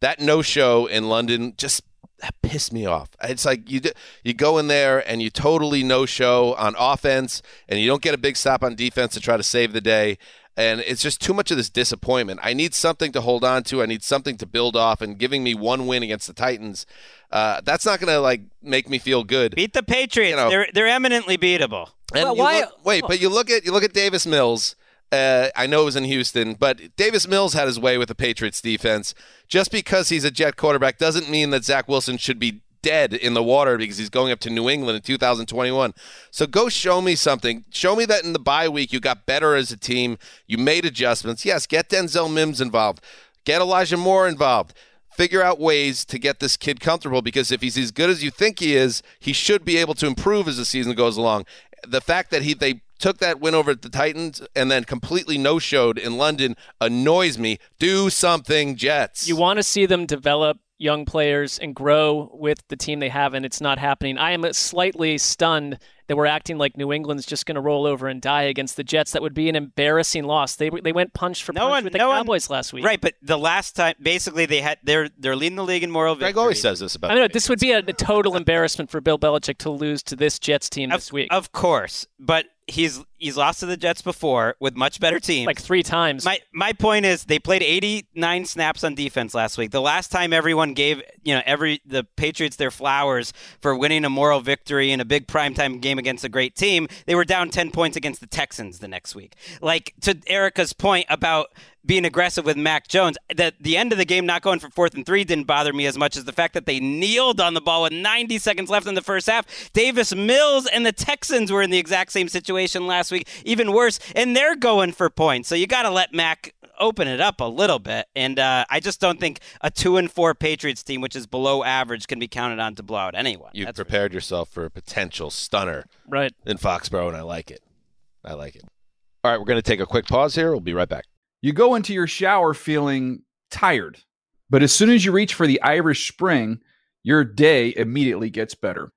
That no show in London just that pissed me off. It's like you you go in there and you totally no show on offense, and you don't get a big stop on defense to try to save the day. And it's just too much of this disappointment. I need something to hold on to. I need something to build off. And giving me one win against the Titans, uh, that's not going to like make me feel good. Beat the Patriots. know. they're they're eminently beatable. And Well, why- look- wait, but you look at you look at Davis Mills. Uh, I know it was in Houston, but Davis Mills had his way with the Patriots defense. Just because he's a Jet quarterback doesn't mean that Zach Wilson should be dead in the water because he's going up to New England in 2021. So go show me something. Show me that in the bye week you got better as a team. You made adjustments. Yes, get Denzel Mims involved. Get Elijah Moore involved. Figure out ways to get this kid comfortable because if he's as good as you think he is, he should be able to improve as the season goes along. The fact that he they took that win over the Titans and then completely no-showed in London annoys me. Do something, Jets. you want to see them develop young players and grow with the team they have, and it's not happening. I am slightly stunned that we're acting like New England's just going to roll over and die against the Jets. That would be an embarrassing loss. They they went punch for No punch one- with the no one- Cowboys last week. Right, but the last time, basically, they had they're they're leading the league in moral victory. Greg always says this about I know this would be a, a total embarrassment for Bill Belichick to lose to this Jets team this week. Of course, but he's he's lost to the Jets before with much better teams. like three times. My my point is they played 89 snaps on defense last week. The last time everyone gave you know every the Patriots their flowers for winning a moral victory in a big primetime game against a great team, they were down 10 points against the Texans the next week. Like to Erica's point about being aggressive with Mac Jones, that the end of the game not going for fourth and three didn't bother me as much as the fact that they kneeled on the ball with 90 seconds left in the first half. Davis Mills and the Texans were in the exact same situation last week, even worse, and they're going for points. So you got to let Mac open it up a little bit. And uh, I just don't think a two and four Patriots team, which is below average, can be counted on to blow out anyone. You've That's prepared yourself for a potential stunner right. in Foxborough, and I like it. I like it. All right, we're going to take a quick pause here. We'll be right back. You go into your shower feeling tired, but as soon as you reach for the Irish Spring, your day immediately gets better.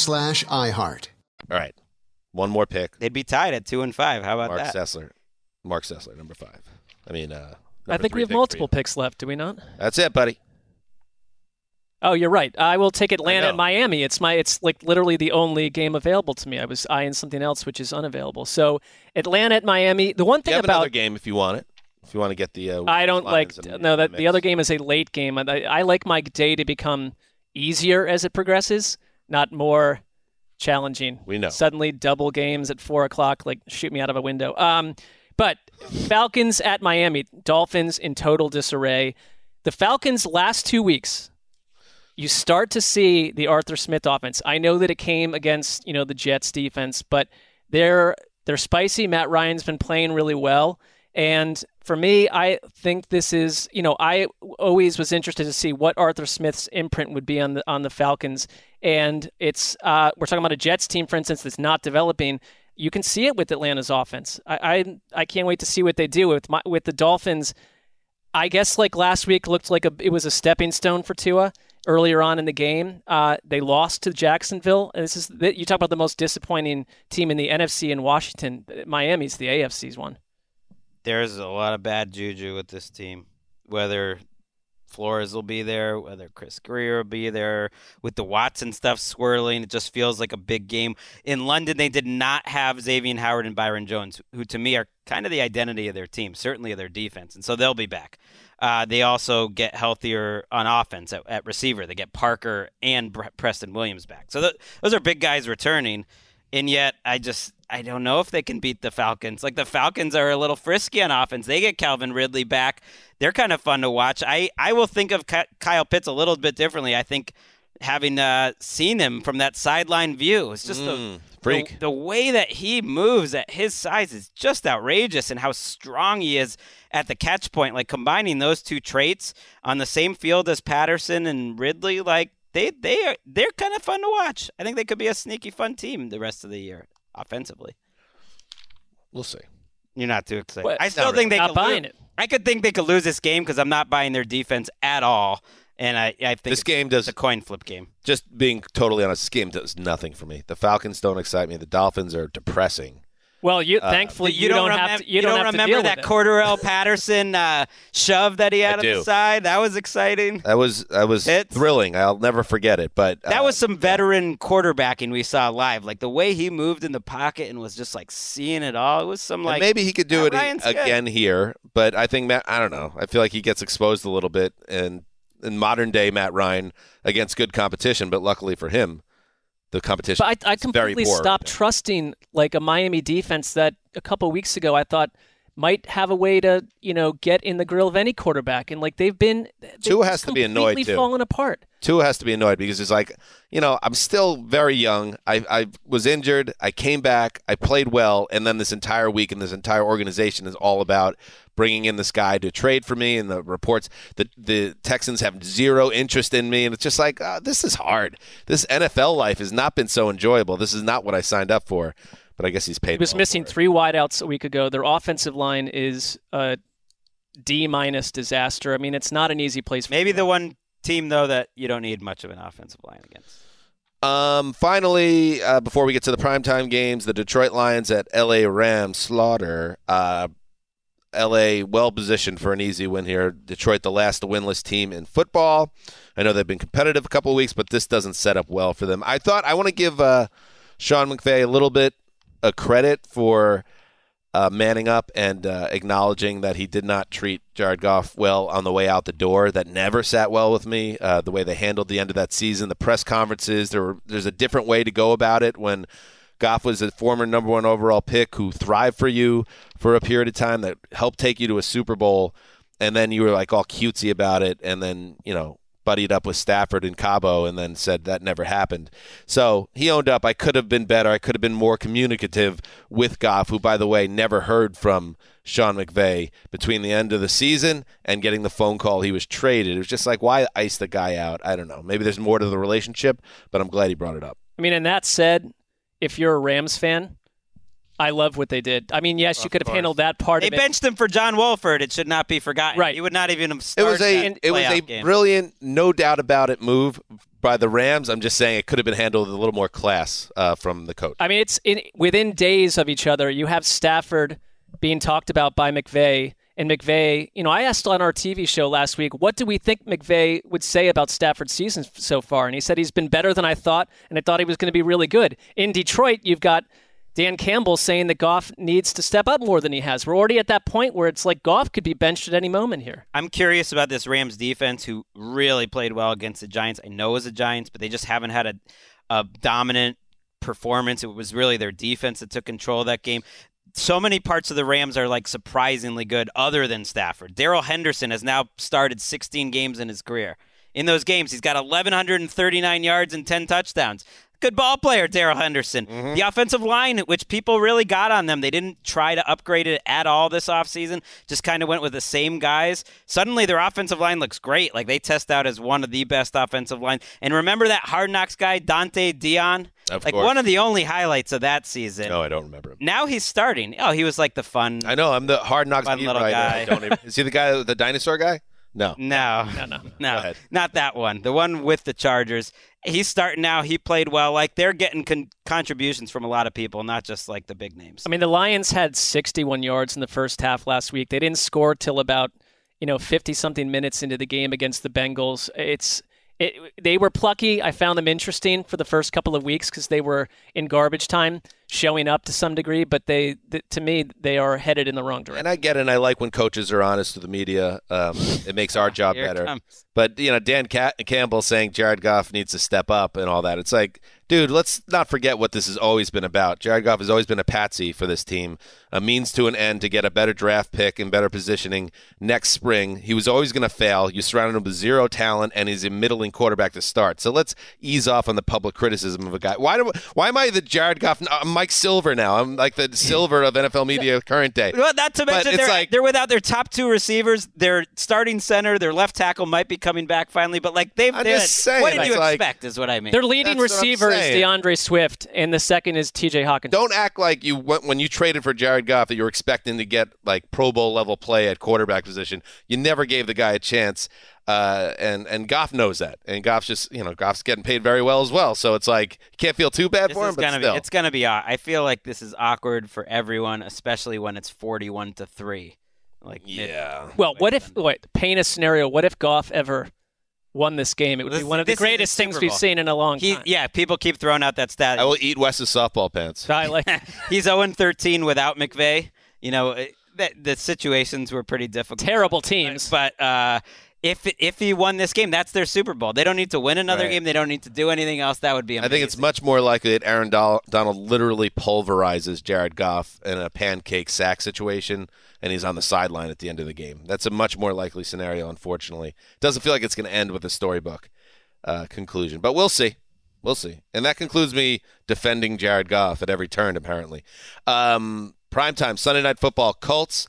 slash iHeart. All right. One more pick. They'd be tied at two and five. How about that? Mark that? Sessler. Marc Sessler, number five. I mean, uh, I think we have pick multiple picks left, do we not? That's it, buddy. Oh, you're right. I will take Atlanta know. at Miami. It's my it's like literally the only game available to me. I was eyeing something else which is unavailable. So Atlanta at Miami. The one You thing have about another game if you want it. If you want to get the. Uh, I don't like Lions no that the the other game is a late game. I, I like my day to become easier as it progresses, not more challenging. We know. Suddenly double games at four o'clock, like shoot me out of a window. Um, but Falcons at Miami, Dolphins in total disarray. The Falcons last two weeks, you start to see the Arthur Smith offense. I know that it came against you know the Jets defense, but they're they're spicy. Matt Ryan's been playing really well, and for me, I think this is you know I always was interested to see what Arthur Smith's imprint would be on the on the Falcons, and it's uh, we're talking about a Jets team, for instance, that's not developing. You can see it with Atlanta's offense. I I, I can't wait to see what they do with my, with the Dolphins. I guess like last week looked like a it was a stepping stone for Tua earlier on in the game. Uh, they lost to Jacksonville. And this is you talk about the most disappointing team in the NFC in Washington. Miami's the AFC's one. There's a lot of bad juju with this team. Whether Flores will be there, whether Chris Grier will be there, with the Watson stuff swirling, it just feels like a big game. In London, they did not have Xavier Howard and Byron Jones, who to me are kind of the identity of their team, certainly of their defense, and so they'll be back. Uh, they also get healthier on offense at, at receiver. They get Parker and Preston Williams back. So th- those are big guys returning. And yet, I just I don't know if they can beat the Falcons. Like the Falcons are a little frisky on offense. They get Calvin Ridley back. They're kind of fun to watch. I I will think of Kyle Pitts a little bit differently. I think having uh, seen him from that sideline view, it's just Mm, the freak. The, the way that he moves at his size is just outrageous, and how strong he is at the catch point. Like combining those two traits on the same field as Patterson and Ridley, like they they are they're kind of fun to watch. I think they could be a sneaky fun team the rest of the year offensively. We'll see. You're not too excited. What? I still Not think they really. could Not buying lose. it. I could think they could lose this game because I'm not buying their defense at all, and I I think This game does a coin flip game. Just being totally honest, this game does nothing for me. The Falcons don't excite me. The Dolphins are depressing. Well, you Uh, thankfully you, don't, remem- have to. You, don't, have to remember deal that with it. Cordarrelle Patterson uh, shove that he had on do. the side? That was exciting. That was that was thrilling. I'll never forget it. But uh, That was some veteran quarterbacking we saw live. Like the way he moved in the pocket and was just like seeing it all. It was some And like maybe he could do it Ryan's good. again here, but I think Matt. I don't know. I feel like he gets exposed a little bit, and in modern day Matt Ryan against good competition, but luckily for him, the competition. But I, I completely stopped trusting like a Miami defense that a couple weeks ago I thought might have a way to you know get in the grill of any quarterback, and like they've been they've Tua has to be annoyed, too. fallen apart. Tua has to be annoyed because it's like, you know, I'm still very young. I, I was injured. I came back. I played well. And then this entire week and this entire organization is all about bringing in this guy to trade for me. And the reports that the Texans have zero interest in me. And it's just like, uh, this is hard. This NFL life has not been so enjoyable. This is not what I signed up for. But I guess he's paid. He was well missing three wideouts a week ago. Their offensive line is a D minus disaster. I mean, it's not an easy place. For maybe the one team though that you don't need much of an offensive line against. Um, finally, uh, before we get to the primetime games, the Detroit Lions at LA Rams slaughter. Uh, LA well positioned for an easy win here. Detroit, the last winless team in football. I know they've been competitive a couple of weeks, but this doesn't set up well for them. I thought I want to give uh, Sean McVay a little bit of credit for uh, manning up and uh, acknowledging that he did not treat Jared Goff well on the way out the door. That never sat well with me. Uh, the way they handled the end of that season, the press conferences. There were, there's a different way to go about it when Goff was a former number one overall pick who thrived for you for a period of time that helped take you to a Super Bowl, and then you were like all cutesy about it, and then you know buddied up with Stafford and Cabo and then said that never happened. So he owned up, I could have been better. I could have been more communicative with Goff, who, by the way, never heard from Sean McVay between the end of the season and getting the phone call he was traded. It was just like, why ice the guy out? I don't know. Maybe there's more to the relationship, but I'm glad he brought it up. I mean, and that said, if you're a Rams fan, I love what they did. I mean, yes, you could have handled that part They of it. benched him for John Wolford. It should not be forgotten. Right. He would not even have It started was a that it was a game. brilliant, no doubt about it move by the Rams. I'm just saying it could have been handled with a little more class uh, from the coach. I mean, it's in, within days of each other. You have Stafford being talked about by McVay, and McVay. You know, I asked on our TV show last week, what do we think McVay would say about Stafford's season so far? And he said he's been better than I thought, and I thought he was going to be really good. In Detroit, you've got Dan Campbell saying that Goff needs to step up more than he has. We're already at that point where it's like Goff could be benched at any moment here. I'm curious about this Rams defense, who really played well against the Giants. I know it was the Giants, but they just haven't had a, a dominant performance. It was really their defense that took control of that game. So many parts of the Rams are like surprisingly good, other than Stafford. Darrell Henderson has now started 16 games in his career. In those games, he's got 1,139 yards and 10 touchdowns. Good ball player, Darrell Henderson. Mm-hmm. The offensive line, which people really got on them, they didn't try to upgrade it at all this offseason, just kind of went with the same guys. Suddenly, their offensive line looks great. Like they test out as one of the best offensive line. And remember that hard knocks guy, Dante Dion? Of like course. one of the only highlights of that season. No, I don't remember him. Now he's starting. Oh, he was like the fun. I know. I'm the hard knocks Fun little guy. I don't even, is he the guy, the dinosaur guy? No. No, no, no, no, not that one. The one with the Chargers. He's starting now. He played well. Like they're getting con- contributions from a lot of people, not just like the big names. I mean, the Lions had 61 yards in the first half last week. They didn't score till about you know 50 something minutes into the game against the Bengals. It's it, they were plucky. I found them interesting for the first couple of weeks because they were in garbage time, showing up to some degree. But they, th- to me, they are headed in the wrong direction. And I get it. And I like when coaches are honest to the media. Um, it makes our job better. But you know, Dan Ca- Campbell saying Jared Goff needs to step up and all that. It's like, dude, let's not forget what this has always been about. Jared Goff has always been a patsy for this team, a means to an end to get a better draft pick and better positioning next spring. He was always going to fail. You surrounded him with zero talent, and he's a middling quarterback to start. So let's ease off on the public criticism of a guy. Why do? Why am I the Jared Goff? I'm Mike Silver now. I'm like the Silver of NFL media current day. Well, not to mention they're, like- they're without their top two receivers. Their starting center, their left tackle might be coming back finally, but like they've. I'm they're- just saying, what did you like- expect? Is what I mean. Their leading That's what I'm is. D'Andre Swift, and the second is T.J. Hockenson. Don't act like you went when you traded for Jared Goff that you're expecting to get like Pro Bowl level play at quarterback position. You never gave the guy a chance, uh, and and Goff knows that. And Goff's just you know Goff's getting paid very well as well. So it's like you can't feel too bad This for him. is But gonna still, be. It's gonna be. I feel like this is awkward for everyone, especially when it's forty-one to three. Like yeah. Well, what if wait, paint a scenario? What if Goff ever won this game? It would be one of the this is the greatest things we've seen in a long He, time. yeah, people keep throwing out that stat. I will eat Wes's softball pants. I like. He's 0 13 without McVay. You know, it- that the situations were pretty difficult. Terrible teams. But uh, if if he won this game, that's their Super Bowl. They don't need to win another Right. game. They don't need to do anything else. That would be I think it's much more likely that Aaron Donald literally pulverizes Jared Goff in a pancake sack situation, and he's on the sideline at the end of the game. That's a much more likely scenario. Unfortunately, doesn't feel like it's going to end with a storybook uh, conclusion, but we'll see. We'll see. And that concludes me defending Jared Goff at every turn. Apparently, um, primetime Sunday night football. Colts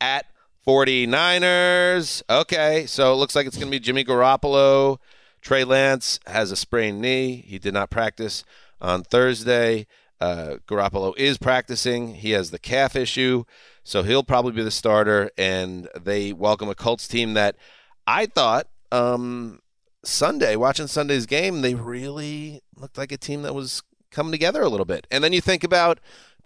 at 49ers. Okay, so it looks like it's going to be Jimmy Garoppolo. Trey Lance has a sprained knee. He did not practice on Thursday. Uh, Garoppolo is practicing. He has the calf issue, so he'll probably be the starter. And they welcome a Colts team that I thought um, Sunday, watching Sunday's game, they really looked like a team that was coming together a little bit. And then you think about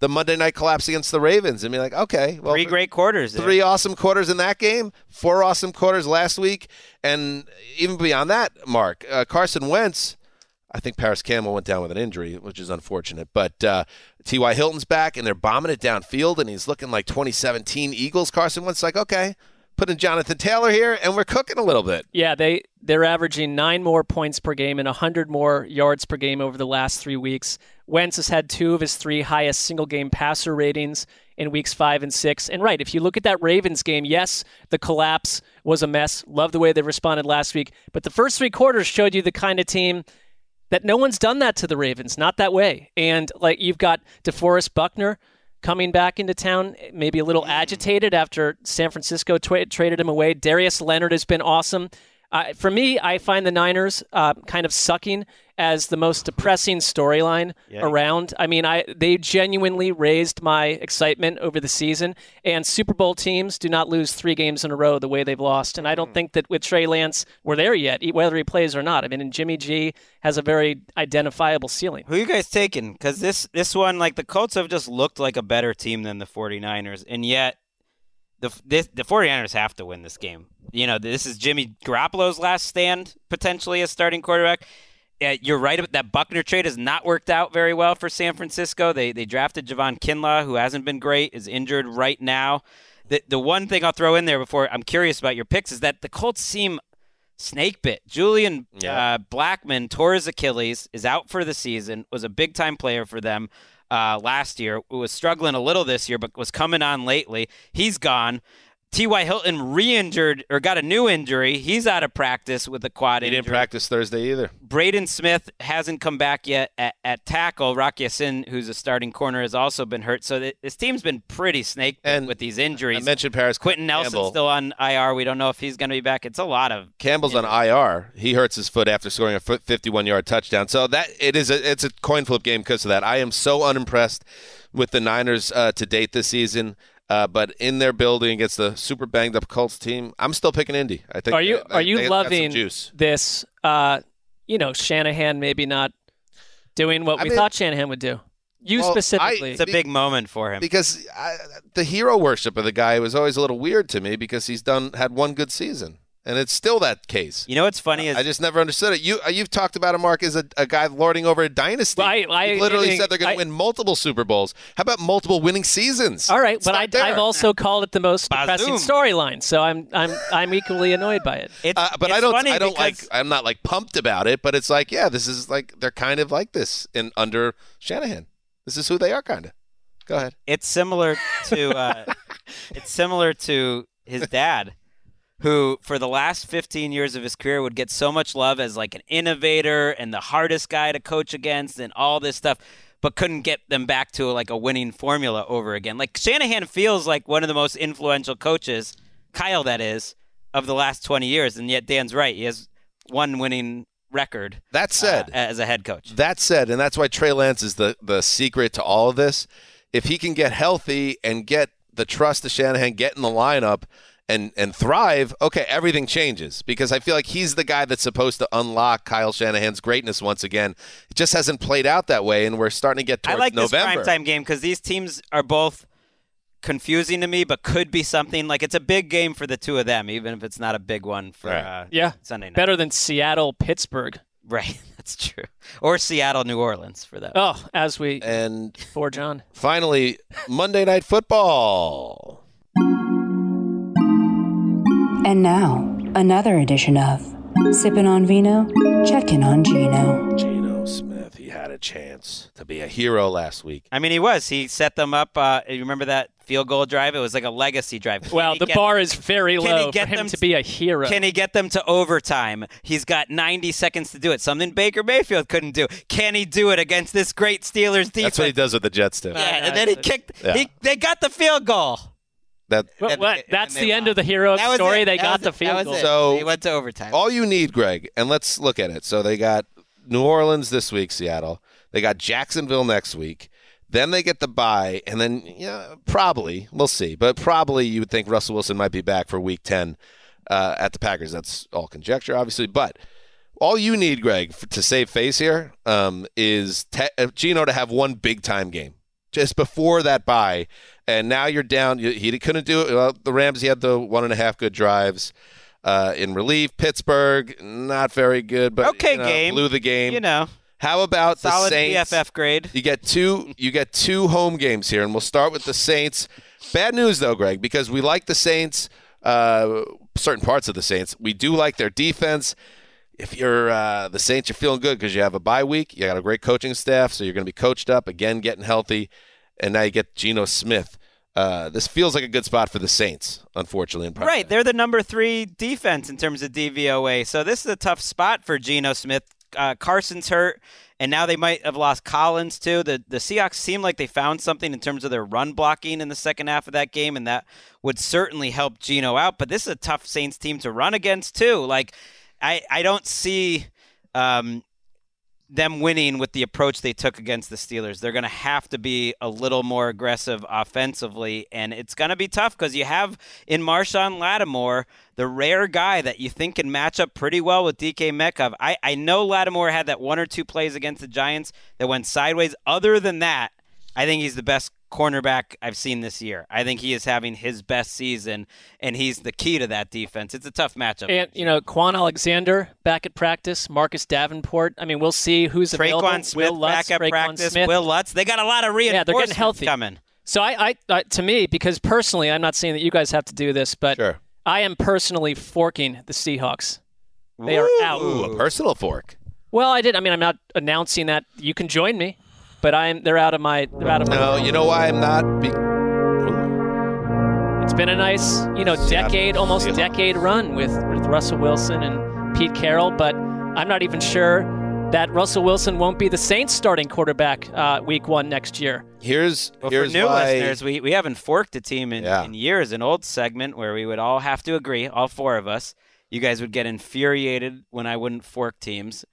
the Monday night collapse against the Ravens and be like, okay, well, three great quarters. there. three awesome quarters in that game, four awesome quarters last week, and even beyond that, Mark uh, Carson Wentz. I think Parris Campbell went down with an injury, which is unfortunate. But uh, T.Y. Hilton's back, and they're bombing it downfield, and he's looking like 2017 Eagles. Carson Wentz like, okay, put in Jonathan Taylor here, and we're cooking a little bit. Yeah, they they're averaging nine more points per game and hundred more yards per game over the last three weeks. Wentz has had two of his three highest single game passer ratings in weeks five and six. And right, if you look at that Ravens game, yes, the collapse was a mess. Love the way they responded last week. But the first three quarters showed you the kind of team that no one's done that to the Ravens, not that way. And like you've got DeForest Buckner coming back into town, maybe a little agitated after San Francisco tra- traded him away. Darius Leonard has been awesome. Uh, for me, I find the Niners uh, kind of sucking as the most depressing storyline Yeah. around. I mean, I they genuinely raised my excitement over the season. And Super Bowl teams do not lose three games in a row the way they've lost. And I don't hmm. think that with Trey Lance we're there yet, whether he plays or not. I mean, and Jimmy G has a very identifiable ceiling. Who you guys taking? Because this this one, like the Colts have just looked like a better team than the 49ers, and yet the this, the 49ers have to win this game. You know, this is Jimmy Garoppolo's last stand potentially as starting quarterback. Yeah, you're right. about That Buckner trade has not worked out very well for San Francisco. They they drafted Javon Kinlaw, who hasn't been great, is injured right now. The the one thing I'll throw in there before I'm curious about your picks is that the Colts seem snake bit. Julian uh, Blackmon tore his Achilles, is out for the season, was a big time player for them uh, last year, was struggling a little this year, but was coming on lately. He's gone. T.Y. Hilton re injured or got a new injury. He's out of practice with a quad He injury. He didn't practice Thursday either. Braden Smith hasn't come back yet at, at tackle. Rock Ya-Sin, who's a starting corner, has also been hurt. So th- this team's been pretty snake with these injuries. I mentioned Parris Quentin Nelson's still on IR. We don't know if he's going to be back. It's a lot of Campbell's on IR. He hurts his foot after scoring a 51-yard touchdown. So that it is a it's a coin flip game because of that. I am so unimpressed with the Niners uh, to date this season. Uh, but in their building against the super banged up Colts team, I'm still picking Indy. I think. Are you they- are you they loving juice? this? Uh, you know, Shanahan maybe not doing what I we mean- thought Shanahan would do. You Well, I- specifically. It's a big moment for him. because I, the hero worship of the guy was always a little weird to me because he's done had one good season, and it's still that case. You know what's funny is I just never understood it. You uh, you've talked about him, Marc, as a, a guy lording over a dynasty. I- I- literally I said they're going to win multiple Super Bowls. How about multiple winning seasons? All right, It's but I, I've also called it the most depressing storyline, so I'm I'm I'm equally annoyed by it. It's, uh, but I don't. funny I don't like. I'm not like pumped about it. But it's like, yeah, this is like they're kind of like this in under Shanahan. This is who they are, kind of. Go ahead. it's similar to uh, it's similar to his dad who for the last 15 years of his career would get so much love as like an innovator and the hardest guy to coach against and all this stuff but couldn't get them back to like a winning formula over again like shanahan feels like one of the most influential coaches kyle that is of the last 20 years and yet dan's right he has one winning record That said, uh, as a head coach That said, and that's why Trey Lance is the the secret to all of this. If he can get healthy and get the trust of Shanahan, get in the lineup and and thrive, okay, everything changes because I feel like he's the guy that's supposed to unlock Kyle Shanahan's greatness once again. It just hasn't played out that way, and we're starting to get I like November. this primetime game because these teams are both confusing to me, but could be something like it's a big game for the two of them, even if it's not a big one for uh, Yeah, Sunday night. better than Seattle Pittsburgh. Right, that's true. Or Seattle New Orleans for that. Oh, as we and for John. Finally, Monday Night Football. And now, another edition of Sippin' on Vino, Checkin' on Geno. Geno Smith, he had a chance to be a hero last week. I mean, he was. He set them up. Uh, you remember that field goal drive? It was like a legacy drive. Can Well, the get- bar is very can he low for him them to be a hero. Can he get them to overtime? He's got 90 seconds to do it. Something Baker Mayfield couldn't do. Can he do it against this great Steelers defense? That's what he does with the Jets too. Yeah, and then he kicked. Yeah. He, they got the field goal. That What, what? and That's they the end of the hero That story. it. They That got was the field goal. So They went to overtime. All you need, Gregg, and let's look at it. So they got New Orleans this week, Seattle. They got Jacksonville next week. Then they get the bye, and then yeah, probably we'll see, but probably you would think Russell Wilson might be back for Week Ten uh, at the Packers. That's all conjecture, obviously, but all you need, Gregg, f- to save face here um, is te- uh, Geno to have one big time game just before that bye, and now you're down. He couldn't do it. Well, the Rams, he had the one and a half good drives uh, in relief. Pittsburgh, not very good, but Okay you know, game. blew the game. You know, How about solid the Saints? Solid PFF grade. You get two. You get two home games here, and we'll start with the Saints. Bad news though, Gregg, because we like the Saints. Uh, certain parts of the Saints, we do like their defense. If you're uh, the Saints, you're feeling good because you have a bye week. You got a great coaching staff, so you're going to be coached up again, getting healthy, and now you get Geno Smith. Uh, this feels like a good spot for the Saints, unfortunately. In Right, they're the number three defense in terms of DVOA. So this is a tough spot for Geno Smith. Uh, Carson's hurt, and now they might have lost Collins too. The the Seahawks seem like they found something in terms of their run blocking in the second half of that game, and that would certainly help Geno out. But this is a tough Saints team to run against too. Like I I don't see. Um, them winning with the approach they took against the Steelers. They're going to have to be a little more aggressive offensively, and it's going to be tough because you have in Marshon Lattimore the rare guy that you think can match up pretty well with DK Metcalf. I, I know Lattimore had that one or two plays against the Giants that went sideways. Other than that, I think he's the best cornerback I've seen this year. I think he is having his best season, and he's the key to that defense. It's a tough matchup. And you know, Kwon Alexander back at practice, Marcus Davenport. I mean, we'll see who's available. Tre'Quan Smith Wil Lutz, back at Tre'Quan practice. Smith. Wil Lutz. They got a lot of Yeah, reinforcements they're getting healthy. coming. So I, I, I, to me, because personally, I'm not saying that you guys have to do this, but I am personally forking the Seahawks. They are out. Ooh, a personal fork. Well, I did. I mean, I'm not announcing that you can join me, but I'm. They're out of my. They're out of my. No, you know why I'm not? Be- It's been a nice, you know, decade, almost Seahawks. decade run with, with Russell Wilson and Pete Carroll, but I'm not even sure that Russell Wilson won't be the Saints starting quarterback uh, week one next year. Here's Well, here's for new why. listeners, we, we haven't forked a team in, in years. An old segment where we would all have to agree, all four of us. You guys would get infuriated when I wouldn't fork teams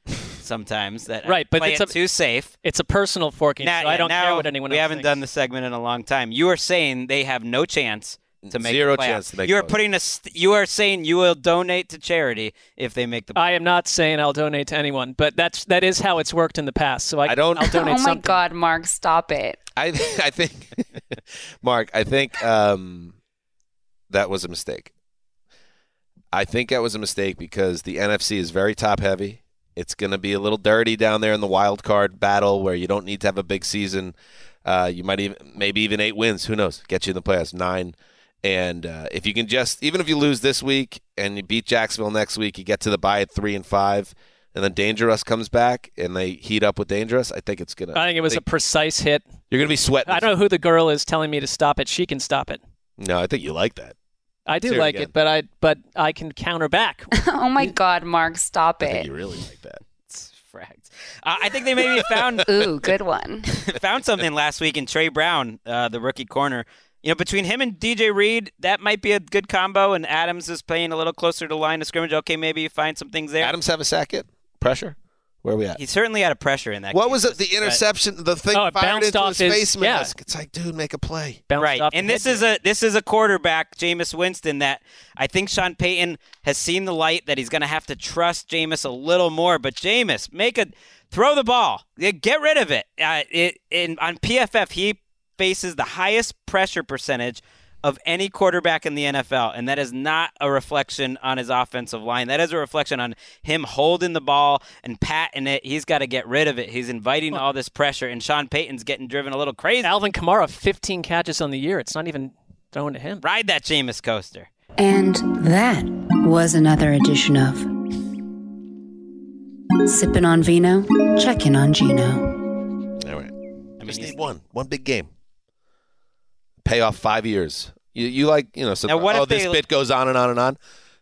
sometimes. That Right, but play it's it a- too safe. It's a personal forking, Now- so I don't now care what anyone We else haven't thinks. done the segment in a long time. You are saying they have no chance to make Zero the chance to make You are putting a. St- you are saying you will donate to charity if they make the. I am not saying I'll donate to anyone, but that's that is how it's worked in the past. So I, I don't- I'll donate oh my something. God, Marc, stop it. I I think Marc, I think um, that was a mistake. I think that was a mistake because the NFC is very top heavy. It's going to be a little dirty down there in the wild card battle where you don't need to have a big season. Uh, you might even maybe even eight wins. Who knows? Get you in the playoffs nine. And uh, if you can just even if you lose this week and you beat Jacksonville next week, you get to the bye at three and five, and then Dangerous comes back and they heat up with Dangerous. I think it's gonna. I think it was a precise hit. You're gonna be sweating. I don't know who the girl is telling me to stop it. She can stop it. No, I think you like that. I do Say like again. it, but I but I can counter back. oh my God, Marc, stop I think it. you really like that. Frags. Uh, I think they maybe found Ooh, good one. found something last week in Tre Brown, uh, the rookie corner. You know, between him and DJ Reed, that might be a good combo. And Adams is playing a little closer to the line of scrimmage. Okay, maybe you find some things there. Adams have a sack it? Pressure? Where are we at? He certainly had a pressure in that. What game, was it? The but- interception, the thing Oh, it fired bounced into off his his- face yeah. mask. It's like, dude, make a play. Bounced right. off And this head. is a this is a quarterback, Jameis Winston, that I think Sean Payton has seen the light that he's going to have to trust Jameis a little more. But Jameis, make a throw the ball, get rid of it. Uh, it in on PFF, he faces the highest pressure percentage of any quarterback in the NFL, and that is not a reflection on his offensive line. That is a reflection on him holding the ball and patting it. He's got to get rid of it. He's inviting all this pressure, and Sean Payton's getting driven a little crazy. Alvin Kamara, 15 catches on the year. It's not even thrown to him. Ride that Jameis coaster. And that was another edition of Sippin' on Vino, Checkin' on Geno. All right. I just need one. One big game. Pay off five years. You, you like, you know, so, Now, what oh, if this they- bit goes on and on and on.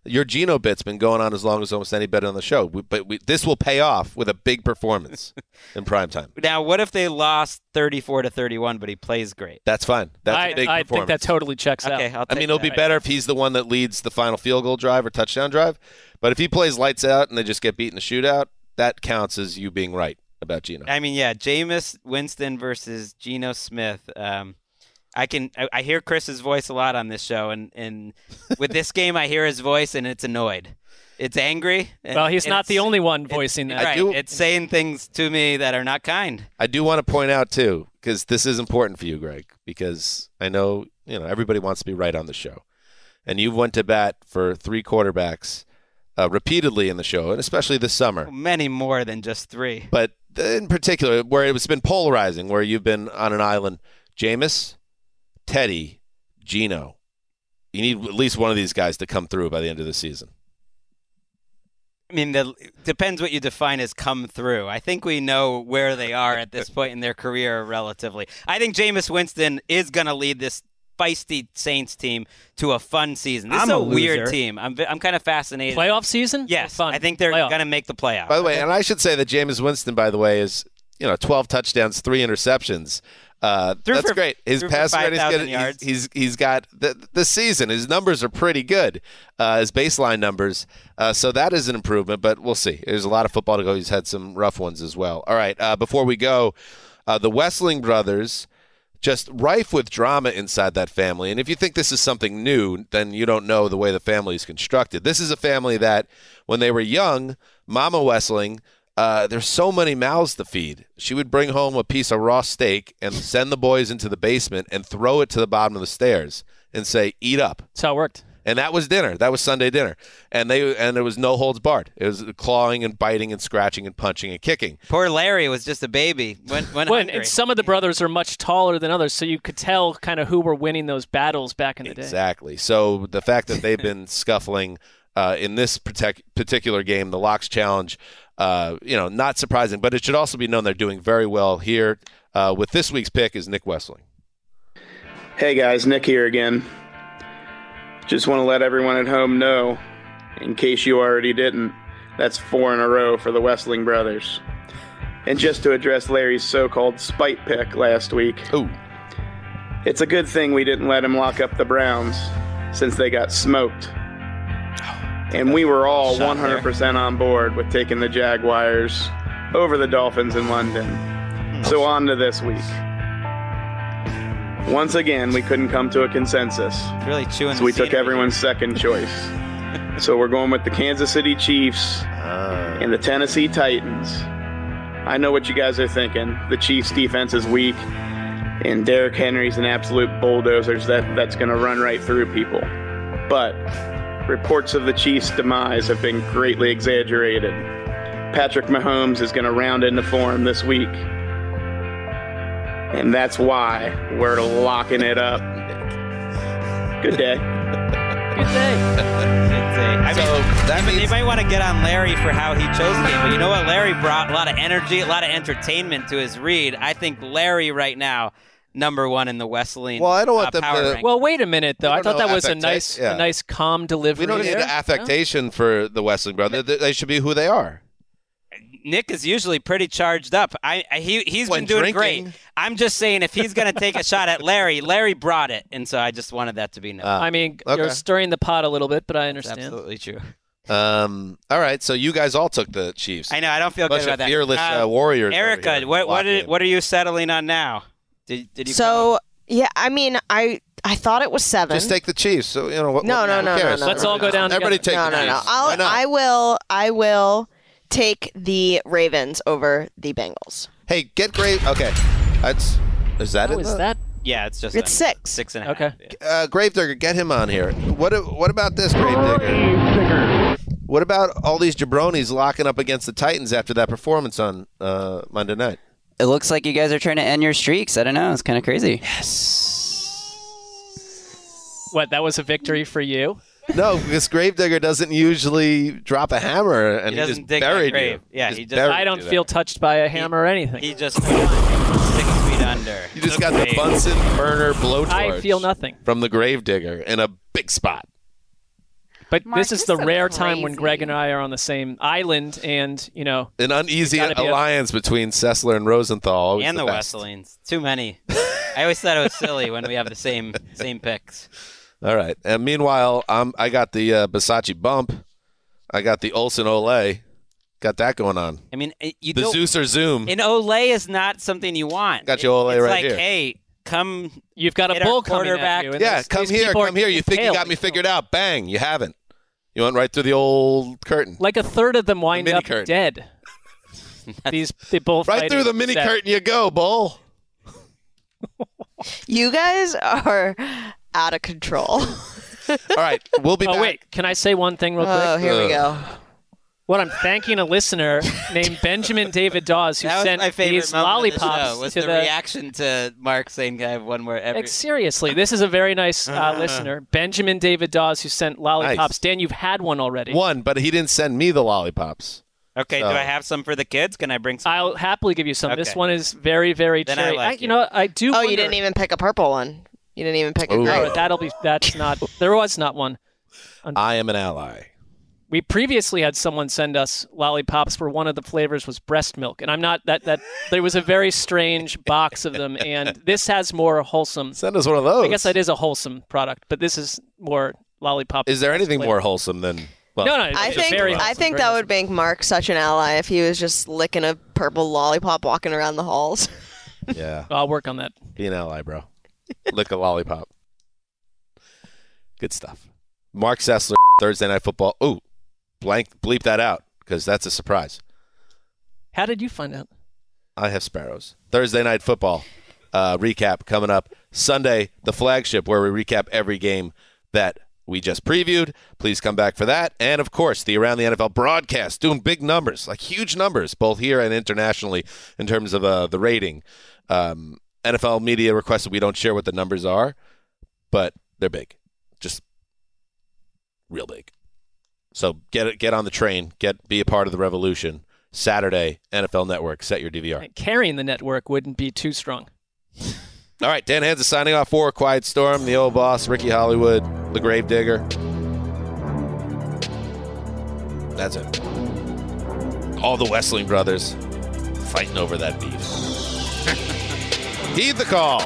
Your Geno bit's been going on as long as almost any bit on the show. We, but we, this will pay off with a big performance in prime time. Now, what if they lost 34 to 31, but he plays great? That's fine. That's I, a big I think that totally checks Okay, out. I'll I mean, it'll that. be better if he's the one that leads the final field goal drive or touchdown drive. But if he plays lights out and they just get beat in a shootout, that counts as you being right about Geno. I mean, yeah, Jameis Winston versus Geno Smith. Um, I can I, I hear Chris's voice a lot on this show, and, and with this game, I hear his voice, and it's annoyed. It's angry. and- Well, he's not the only one voicing that. Right, do- it's saying things to me that are not kind. I do want to point out too, because this is important for you, Gregg, because I know you know everybody wants to be right on the show, and you've went to bat for three quarterbacks uh, repeatedly in the show, and especially this summer. Many more than just three. But in particular, where it's been polarizing, where you've been on an island, Jameis, Teddy, Geno. You need at least one of these guys to come through by the end of the season. I mean, the, depends what you define as come through. I think we know where they are at this point in their career relatively. I think Jameis Winston is going to lead this feisty Saints team to a fun season. This I'm is a, a weird team. I'm I'm kind of fascinated. Playoff season? Yes, Fun. I think they're going to make the playoffs. By the way, and I should say that Jameis Winston, by the way, is you know 12 touchdowns, three interceptions. Uh, that's for- great. His pass rating's 5,000 good. yards. He's, he's he's got the this season. His numbers are pretty good. Uh, his baseline numbers. Uh, so that is an improvement, but we'll see. There's a lot of football to go. He's had some rough ones as well. All right. Uh, before we go, uh, the Wesseling brothers. Just rife with drama inside that family. And if you think this is something new, then you don't know the way the family is constructed. This is a family that, when they were young, Mama Wesseling uh, there's so many mouths to feed. She would bring home a piece of raw steak and send the boys into the basement and throw it to the bottom of the stairs and say, "Eat up." That's how it worked. And that was dinner. That was Sunday dinner. And they and there was no holds barred. It was clawing and biting and scratching and punching and kicking. Poor Larry was just a baby. When, when When, and some of the brothers are much taller than others, so you could tell kind of who were winning those battles back in the day. Exactly. So the fact that they've been scuffling uh, in this partic- particular game, the Locks Challenge, uh, you know, not surprising. But it should also be known they're doing very well here. Uh, with this week's pick is Nick Wesseling. Hey guys, Nick here again. Just want to let everyone at home know, in case you already didn't, that's four in a row for the Wesseling brothers. And just to address Larry's so called spite pick last week. Ooh. It's a good thing we didn't let him lock up the Browns since they got smoked. And we were all 100% on board with taking the Jaguars over the Dolphins in London. So on to this week. Once again, we couldn't come to a consensus. Really chewing. So we took everyone's second choice. so we're going with the Kansas City Chiefs and the Tennessee Titans. I know what you guys are thinking. The Chiefs defense is weak and Derrick Henry's an absolute bulldozer that that's going to run right through people. But reports of the Chiefs' demise have been greatly exaggerated. Patrick Mahomes is going to round into form this week. And that's why we're locking it up. Good day. Good day. I mean, that they might want to get on Larry for how he chose the game, but you know what? Larry brought a lot of energy, a lot of entertainment to his read. I think Larry right now, number one in the Wesleyan. Well, I don't want uh, them to- rank. Well, wait a minute though. I don't thought know that was a nice, yeah. a nice calm delivery. We don't need there. the affectation for the Wesseling brothers. They they should be who they are. Nick is usually pretty charged up. I, I he he's When been doing drinking. great. I'm just saying if he's gonna take a shot at Larry, Larry brought it, and so I just wanted that to be known. Ah. I mean, okay. you're stirring the pot a little bit, but I understand. absolutely true. Um, all right, so you guys all took the Chiefs. I know. I don't feel Bunch good of about that. fearless uh, warriors. Erica, what what Lock are, in. what are you settling on now? Did did you? So yeah, I mean, I I thought it was seven. Just take the Chiefs. So you know what? No, what, no, who no, no, cares? no, Let's all go down Everybody take no, the no, no. Chiefs. Why I'll. I will. I will take the Ravens over the Bengals. Hey, get great. Okay, that's is that How it? is that? Yeah, it's just It's a- six. six and a half. Okay. Uh, Gravedigger, get him on here. What what about this Gravedigger? What about all these jabronis locking up against the Titans after that performance on uh, Monday night? It looks like you guys are trying to end your streaks. I don't know. It's kind of crazy. Yes. What? That was a victory for you. No, because Gravedigger doesn't usually drop a hammer and He he, doesn't just dig buried grave. you. Yeah, Just he just- I don't feel there. touched by a hammer or anything. He just six feet under. You just got the Bunsen burner blowtorch. I feel nothing. from the Gravedigger in a big spot. But Marc, this is the so rare time when. Gregg and I are on the same island, and you know, An uneasy Gotta a- alliance between Sessler and Rosenthal. Always and the, best. Wesleyans. Too many. I always thought it was silly when we have the same same picks. All right. And meanwhile, I'm I got the uh, Bisaccia bump. I got the Olsen Ole. Got that going on. I mean, you The. Zeus or Zoom. An Olay is not something you want. Got your Olay it's right like, here. hey, come. you've got a hit our bull coming quarterback. at you. yeah, those- come here, people are come here. You think you got me figured out? Bang! You haven't. You went right through the old curtain. Like a third of them wind mini up curtain. dead. These they both Right through the mini curtain you go, bull. You guys are out of control. All right, we'll be back. Oh back. wait, can I say one thing real oh, quick? oh, here we go. What I'm thanking a listener named Benjamin David Dawes who That was sent my favorite these moment of the lollipops show, was to the, the. reaction to Marc saying I have one more every. Like, seriously, this is a very nice uh, listener, Benjamin David Dawes, who sent lollipops. Nice. Dan, you've had one already. One, but he didn't send me the lollipops. okay, So- do I have some for the kids? Can I bring some? I'll happily give you some. This one is very, very Then I cherry. like you you. know, I do. Oh, wonder, you didn't even pick a purple one. You didn't even pick a Ooh. grape. Oh, that'll be that's not. There was not one. I am an ally. We previously had someone send us lollipops where one of the flavors was breast milk, and I'm not that that there was a very strange box of them, and this has more wholesome. Send us one of those. I guess that is a wholesome product, but this is more lollipop. Is there anything flavor. more wholesome than? Well, No, no, I think very I wholesome, think very that would make Marc such an ally if he was just licking a purple lollipop walking around the halls. Yeah. I'll work on that. Be an ally, bro. Lick a lollipop. Good stuff. Marc Sessler, Thursday Night Football. Ooh, blank, bleep that out because that's a surprise. How did you find out? I have sparrows. Thursday Night Football uh, recap coming up. Sunday, the flagship, where we recap every game that we just previewed. Please come back for that. And of course, the Around the NFL broadcast, doing big numbers, like huge numbers, both here and internationally in terms of uh, the rating. Um, NFL media requested we don't share what the numbers are, but they're big, just real big. So get it, get on the train, get be a part of the revolution. Saturday, NFL Network, set your DVR. Carrying the network wouldn't be too strong. All right, Dan Hanzus is signing off for Quiet Storm, the old boss, Ricky Hollywood, the Gravedigger. That's it. All the Wesseling brothers fighting over that beef. Heed the call.